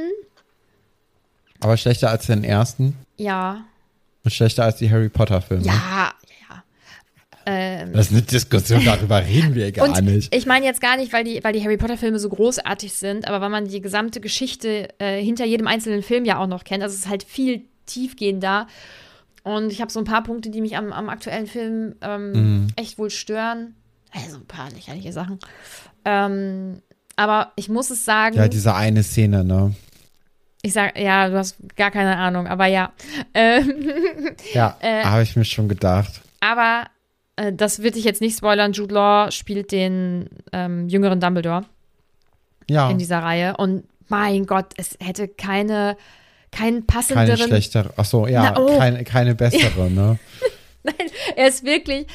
S2: Aber schlechter als den ersten
S1: Ja.
S2: und schlechter als die Harry Potter Filme.
S1: Ja, ja. Ähm,
S2: Das ist eine Diskussion, darüber reden wir gar nicht.
S1: ich meine jetzt gar nicht, weil die, weil die Harry Potter-Filme so großartig sind, aber weil man die gesamte Geschichte äh, hinter jedem einzelnen Film ja auch noch kennt. Also es ist halt viel tiefgehender. Und ich habe so ein paar Punkte, die mich am, am aktuellen Film ähm,
S2: Mhm.
S1: echt wohl stören. Also ein paar lächerliche Sachen. Ähm, aber ich muss es sagen,
S2: Ja, diese eine Szene, ne?
S1: ich sag, ja, du hast gar keine Ahnung, aber ja. Ähm,
S2: Ja,
S1: Äh,
S2: habe ich mir schon gedacht.
S1: aber äh, das wird sich jetzt nicht spoilern. Jude Law spielt den ähm, jüngeren Dumbledore.
S2: Ja,
S1: in dieser Reihe. Und mein Gott, es hätte keine, keinen
S2: keine
S1: passenderen.
S2: schlechtere. Ach so, ja,
S1: Na, oh.
S2: keine, keine bessere, ne?
S1: Nein, er ist wirklich.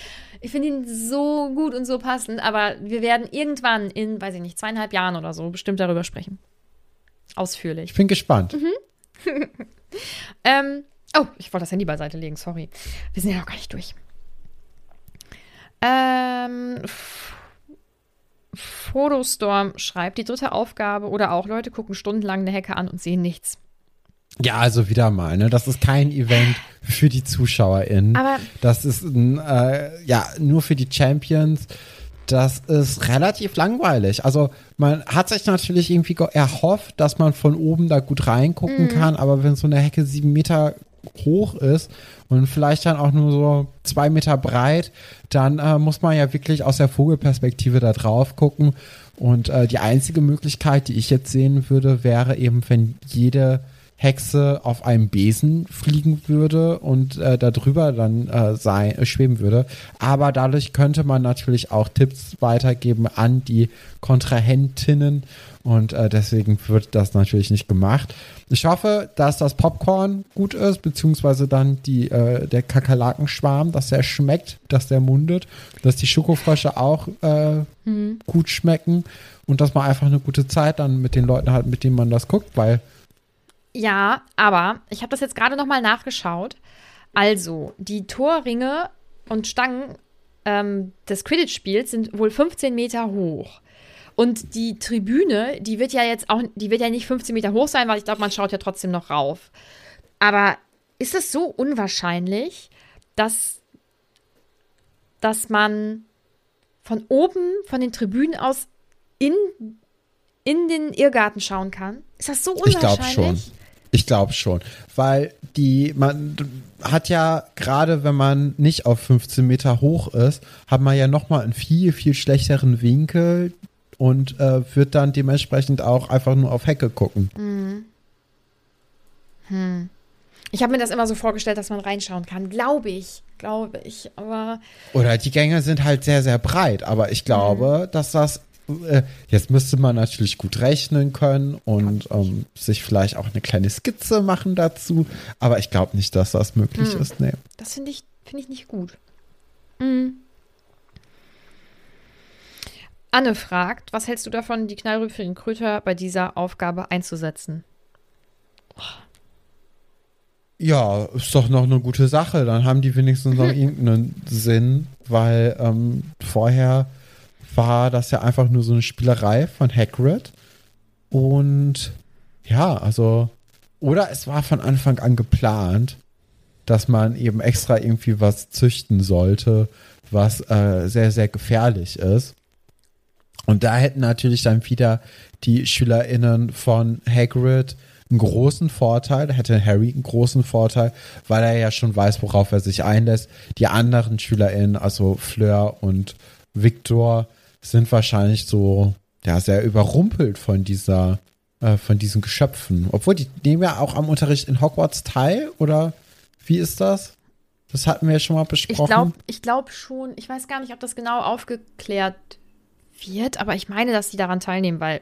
S1: Ich finde ihn so gut und so passend, aber wir werden irgendwann in, weiß ich nicht, zweieinhalb Jahren oder so bestimmt darüber sprechen. Ausführlich.
S2: Ich bin gespannt.
S1: Mhm. Ähm, oh, ich wollte das Handy beiseite legen, sorry. Wir sind ja noch gar nicht durch. Ähm, Fotostorm schreibt, die dritte Aufgabe oder auch Leute gucken stundenlang eine Hecke an und sehen nichts.
S2: Ja, also wieder mal, ne? Das ist kein Event für die ZuschauerInnen.
S1: Aber-
S2: das ist ein, äh, ja nur für die Champions. Das ist relativ langweilig. Also man hat sich natürlich irgendwie ge- erhofft, dass man von oben da gut reingucken kann, aber wenn so eine Hecke sieben Meter hoch ist und vielleicht dann auch nur so zwei Meter breit, dann äh, muss man ja wirklich aus der Vogelperspektive da drauf gucken. Und äh, die einzige Möglichkeit, die ich jetzt sehen würde, wäre eben, wenn jede Hexe auf einem Besen fliegen würde und äh, darüber dann äh, sein, äh, schweben würde. Aber dadurch könnte man natürlich auch Tipps weitergeben an die Kontrahentinnen und äh, deswegen wird das natürlich nicht gemacht. Ich hoffe, dass das Popcorn gut ist, beziehungsweise dann die, äh, der Kakerlakenschwarm, dass der schmeckt, dass der mundet, dass die Schokofrösche auch äh, gut schmecken und dass man einfach eine gute Zeit dann mit den Leuten hat, mit denen man das guckt, weil
S1: Ja, aber ich habe das jetzt gerade noch mal nachgeschaut. Also, die Torringe und Stangen ähm, des Quidditch-Spiels sind wohl 15 Meter hoch. Und die Tribüne, die wird ja jetzt auch, die wird ja nicht 15 Meter hoch sein, weil ich glaube, man schaut ja trotzdem noch rauf. Aber ist es so unwahrscheinlich, dass, dass man von oben, von den Tribünen aus in, in den Irrgarten schauen kann? Ist das so
S2: Ich
S1: unwahrscheinlich?
S2: glaube schon. Ich glaube schon. Weil die, man hat ja, gerade wenn man nicht auf 15 Meter hoch ist, hat man ja nochmal einen viel, viel schlechteren Winkel und äh, wird dann dementsprechend auch einfach nur auf Hecke gucken.
S1: Ich habe mir das immer so vorgestellt, dass man reinschauen kann. Glaube ich. Glaube ich. Aber
S2: Oder die Gänge sind halt sehr, sehr breit. Aber ich glaube, dass das. Äh, jetzt müsste man natürlich gut rechnen können und ähm, sich vielleicht auch eine kleine Skizze machen dazu. Aber ich glaube nicht, dass das möglich ist. Nee.
S1: das finde ich, finde ich nicht gut. Mhm. Anne fragt, was hältst du davon, die knallrüpfigen Kröter bei dieser Aufgabe einzusetzen?
S2: Ja, ist doch noch eine gute Sache. Dann haben die wenigstens noch irgendeinen Sinn, weil ähm, vorher war das ja einfach nur so eine Spielerei von Hagrid. Und ja, also, oder es war von Anfang an geplant, dass man eben extra irgendwie was züchten sollte, was äh, sehr, sehr gefährlich ist. Und da hätten natürlich dann wieder die SchülerInnen von Hagrid einen großen Vorteil, hätte Harry einen großen Vorteil, weil er ja schon weiß, worauf er sich einlässt. Die anderen SchülerInnen, also Fleur und Victor, sind wahrscheinlich so, ja, sehr überrumpelt von dieser, äh, von diesen Geschöpfen. Obwohl, die nehmen ja auch am Unterricht in Hogwarts teil, oder wie ist das? Das hatten wir ja schon mal
S1: Ich
S2: besprochen.
S1: glaube ich glaub schon, ich weiß gar nicht, ob das genau aufgeklärt wird, aber ich meine, dass sie daran teilnehmen, weil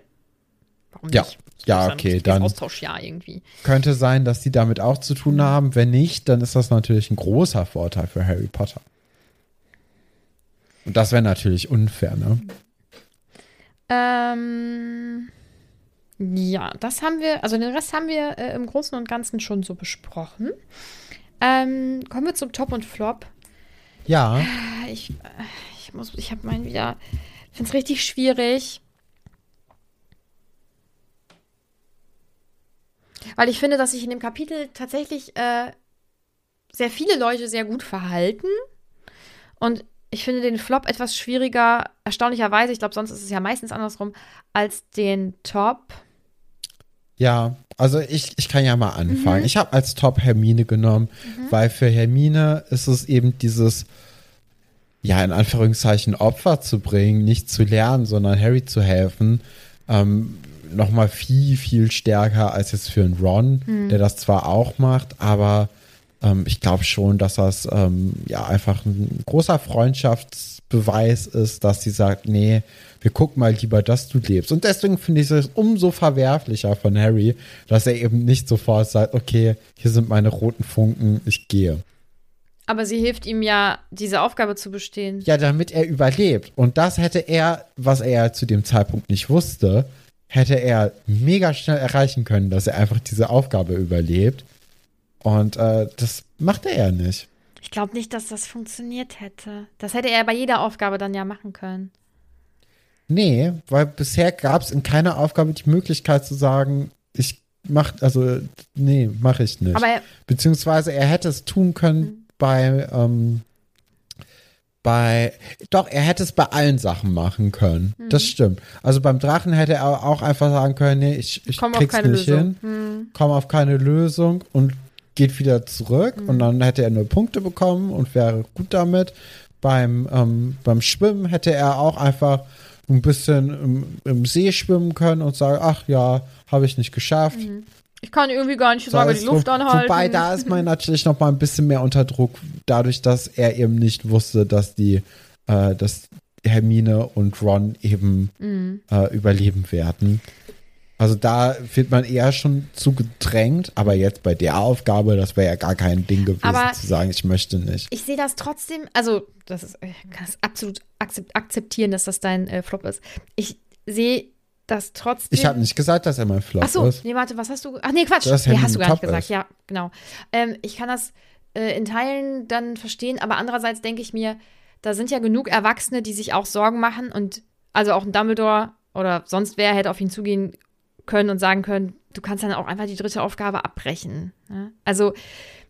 S1: warum
S2: Ja.
S1: nicht? Das
S2: Ja, okay, dann-
S1: Austauschjahr irgendwie.
S2: Könnte sein, dass die damit auch zu tun haben. Wenn nicht, dann ist das natürlich ein großer Vorteil für Harry Potter. Und das wäre natürlich unfair, ne?
S1: Ähm, ja, das haben wir, also den Rest haben wir äh, im Großen und Ganzen schon so besprochen. Ähm, kommen wir zum Top und Flop.
S2: Ja,
S1: Ah, Ich, äh, ich muss, ich habe meinen wieder, finde es richtig schwierig. Weil ich finde, dass sich in dem Kapitel tatsächlich äh, sehr viele Leute sehr gut verhalten. Und ich finde den Flop etwas schwieriger, erstaunlicherweise, ich glaube, sonst ist es ja meistens andersrum, als den Top.
S2: ja. Also ich, ich kann ja mal anfangen. Ich habe als Top Hermine genommen, weil für Hermine ist es eben dieses, ja, in Anführungszeichen Opfer zu bringen, nicht zu lernen, sondern Harry zu helfen. Ähm, nochmal viel, viel stärker als jetzt für einen Ron, der das zwar auch macht, aber ähm, ich glaube schon, dass das ähm, ja einfach ein großer Freundschaftsbeweis ist, dass sie sagt, nee, wir gucken mal lieber, dass du lebst. Und deswegen finde ich es umso verwerflicher von Harry, dass er eben nicht sofort sagt, okay, hier sind meine roten Funken, ich gehe.
S1: Aber sie hilft ihm ja, diese Aufgabe zu bestehen.
S2: Ja, damit er überlebt. Und das hätte er, was er zu dem Zeitpunkt nicht wusste, hätte er mega schnell erreichen können, dass er einfach diese Aufgabe überlebt. Und äh, das machte er nicht.
S1: Ich glaube nicht, dass das funktioniert hätte. Das hätte er bei jeder Aufgabe dann ja machen können.
S2: Nee, weil bisher gab es in keiner Aufgabe die Möglichkeit zu sagen, ich mach, also, nee, mache ich nicht.
S1: Aber er-
S2: Beziehungsweise er hätte es tun können bei, ähm, bei, doch, er hätte es bei allen Sachen machen können. Das stimmt. Also beim Drachen hätte er auch einfach sagen können, nee, ich, ich
S1: Komm
S2: krieg's nicht
S1: Lösung.
S2: hin, komm auf keine Lösung und geht wieder zurück und dann hätte er nur Punkte bekommen und wäre gut damit. Beim, ähm, beim Schwimmen hätte er auch einfach ein bisschen im, im See schwimmen können und sagen, ach ja, habe ich nicht geschafft.
S1: Ich kann irgendwie gar nicht
S2: So,
S1: sagen, die Luft
S2: wo-
S1: anhalten.
S2: Wobei, da ist man natürlich noch mal ein bisschen mehr unter Druck, dadurch, dass er eben nicht wusste, dass die, äh, dass Hermine und Ron eben
S1: Mhm.
S2: äh, überleben werden. Also da wird man eher schon zu gedrängt, aber jetzt bei der Aufgabe, das wäre ja gar kein Ding gewesen,
S1: Aber-
S2: zu sagen, ich möchte nicht.
S1: Ich sehe das trotzdem, also das ist, ich kann es absolut akzept, akzeptieren, dass das dein äh, Flop ist. Ich sehe das trotzdem.
S2: Ich habe nicht gesagt, dass er mein Flop
S1: Ach so,
S2: ist.
S1: nee, warte, was hast du? Ach nee, Quatsch.
S2: Dass
S1: nee, hast du gar nicht gesagt.
S2: ist.
S1: Ja, genau. Ähm, ich kann das äh, in Teilen dann verstehen, aber andererseits denke ich mir, da sind ja genug Erwachsene, die sich auch Sorgen machen und also auch ein Dumbledore oder sonst wer hätte auf ihn zugehen können und sagen können, du kannst dann auch einfach die dritte Aufgabe abbrechen. Ne? Also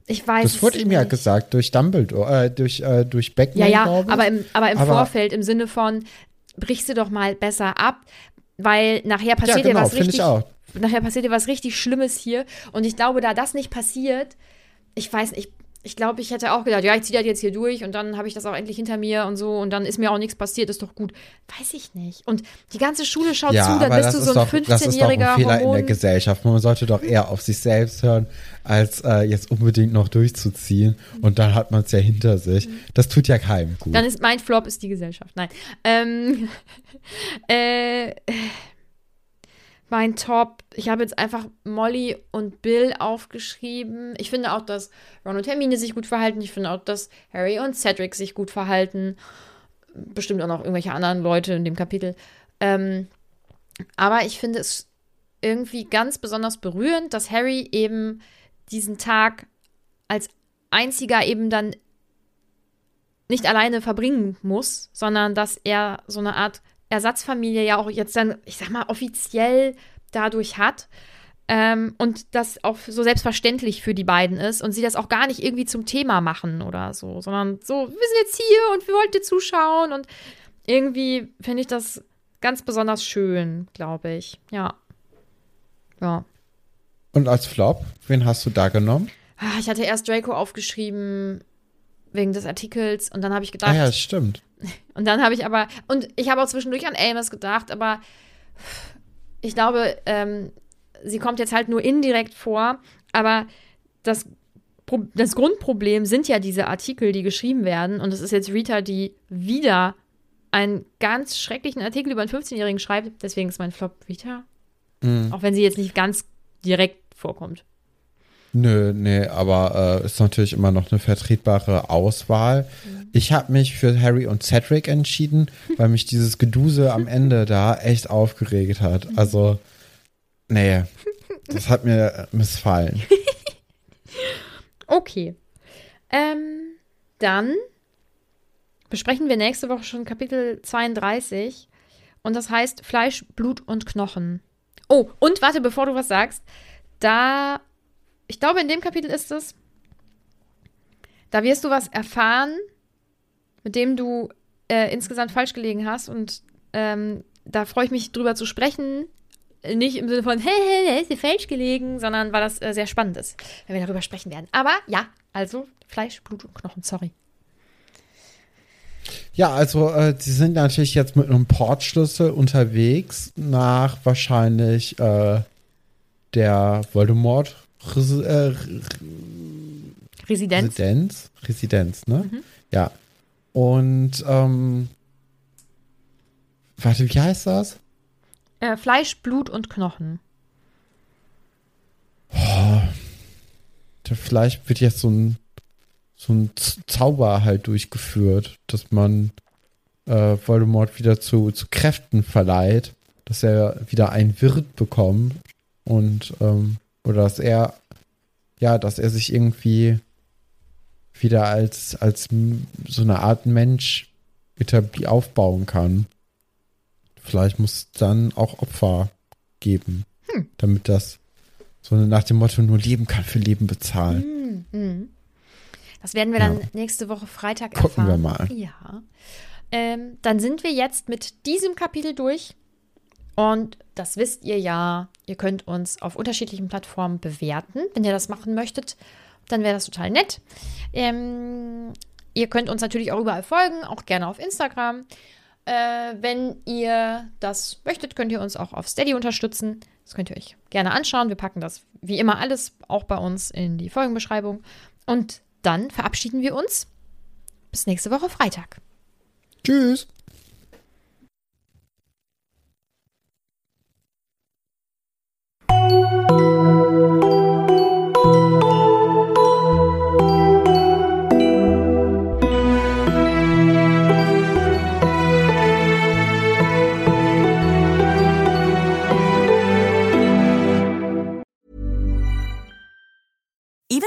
S1: ich weiß.
S2: Das wurde ihm ja gesagt durch Dumbledore, äh, durch, äh, durch Beckman,
S1: Ja, ja, aber im, aber im
S2: Aber-
S1: Vorfeld im Sinne von, brichst du doch mal besser ab, weil nachher passiert ja,
S2: genau,
S1: was
S2: finde
S1: richtig.
S2: ich auch.
S1: nachher passiert dir was richtig Schlimmes hier. Und ich glaube, da das nicht passiert, ich weiß nicht, ich glaube, ich hätte auch gedacht, ja, ich ziehe das jetzt hier durch und dann habe ich das auch endlich hinter mir und so und dann ist mir auch nichts passiert, ist doch gut. Weiß ich nicht. Und die ganze Schule schaut
S2: ja,
S1: zu, dann bist du so ein 15-jähriger
S2: Das ist doch ein Fehler
S1: Hormon.
S2: in der Gesellschaft. Man sollte doch eher auf sich selbst hören, als äh, jetzt unbedingt noch durchzuziehen. Und dann hat man es ja hinter sich. Das tut ja keinem gut.
S1: Dann ist mein Flop ist die Gesellschaft. Nein. Ähm, äh, mein Top, ich habe jetzt einfach Molly und Bill aufgeschrieben. Ich finde auch, dass Ron und Hermine sich gut verhalten. Ich finde auch, dass Harry und Cedric sich gut verhalten. Bestimmt auch noch irgendwelche anderen Leute in dem Kapitel. Ähm, aber ich finde es irgendwie ganz besonders berührend, dass Harry eben diesen Tag als einziger eben dann nicht alleine verbringen muss, sondern dass er so eine Art Ersatzfamilie ja auch jetzt dann, ich sag mal, offiziell dadurch hat. Ähm, und das auch so selbstverständlich für die beiden ist und sie das auch gar nicht irgendwie zum Thema machen oder so, sondern so, wir sind jetzt hier und wir wollten zuschauen und irgendwie finde ich das ganz besonders schön, glaube ich. Ja. Ja.
S2: Und als Flop, wen hast du da genommen?
S1: Ah, Ich hatte erst Draco aufgeschrieben wegen des Artikels und dann habe ich gedacht,
S2: Ah ja, das stimmt.
S1: Und dann habe ich aber, und ich habe auch zwischendurch an Amos gedacht, aber ich glaube, ähm, sie kommt jetzt halt nur indirekt vor, aber das, das Grundproblem sind ja diese Artikel, die geschrieben werden. Und es ist jetzt Rita, die wieder einen ganz schrecklichen Artikel über einen 15-Jährigen schreibt. Deswegen ist mein Flop Rita. Auch wenn sie jetzt nicht ganz direkt vorkommt.
S2: Nö, nee, aber äh, ist natürlich immer noch eine vertretbare Auswahl. Ich habe mich für Harry und Cedric entschieden, weil mich dieses Geduse am Ende da echt aufgeregt hat. Also, nee, das hat mir missfallen.
S1: Okay. Ähm, dann besprechen wir nächste Woche schon Kapitel 32. Und das heißt Fleisch, Blut und Knochen. Oh, und warte, bevor du was sagst, da, ich glaube, in dem Kapitel ist es, da wirst du was erfahren, mit dem du äh, insgesamt falsch gelegen hast. Und ähm, da freue ich mich drüber zu sprechen. Nicht im Sinne von, hey, hey, hey, ist dir falsch gelegen, sondern weil das äh, sehr spannend ist, wenn wir darüber sprechen werden. Aber ja, also Fleisch, Blut und Knochen, sorry.
S2: Ja, also äh, sie sind natürlich jetzt mit einem Portschlüssel unterwegs nach wahrscheinlich äh, der Voldemort Resi äh,
S1: Residenz.
S2: Residenz. Residenz, ne? Ja. Und ähm, warte, wie heißt das?
S1: Äh, Fleisch, Blut und Knochen.
S2: Da Vielleicht wird jetzt so ein so ein Zauber halt durchgeführt, dass man äh, Voldemort wieder zu, zu Kräften verleiht, dass er wieder ein Wirt bekommt und ähm, oder dass er ja, dass er sich irgendwie wieder als als so eine Art Mensch aufbauen kann. Vielleicht muss es dann auch Opfer geben, damit das so nach dem Motto nur Leben kann für Leben bezahlen.
S1: Das werden wir
S2: Ja.
S1: dann nächste Woche Freitag
S2: Gucken wir
S1: erfahren.
S2: mal.
S1: Ja. Ähm, dann sind wir jetzt mit diesem Kapitel durch. Und das wisst ihr ja. Ihr könnt uns auf unterschiedlichen Plattformen bewerten. Wenn ihr das machen möchtet, dann wäre das total nett. Ähm, ihr könnt uns natürlich auch überall folgen, auch gerne auf Instagram. Äh, wenn ihr das möchtet, könnt ihr uns auch auf Steady unterstützen. Das könnt ihr euch gerne anschauen. Wir packen das wie immer alles auch bei uns in die Folgenbeschreibung. Und dann verabschieden wir uns. Bis nächste Woche Freitag.
S2: Tschüss.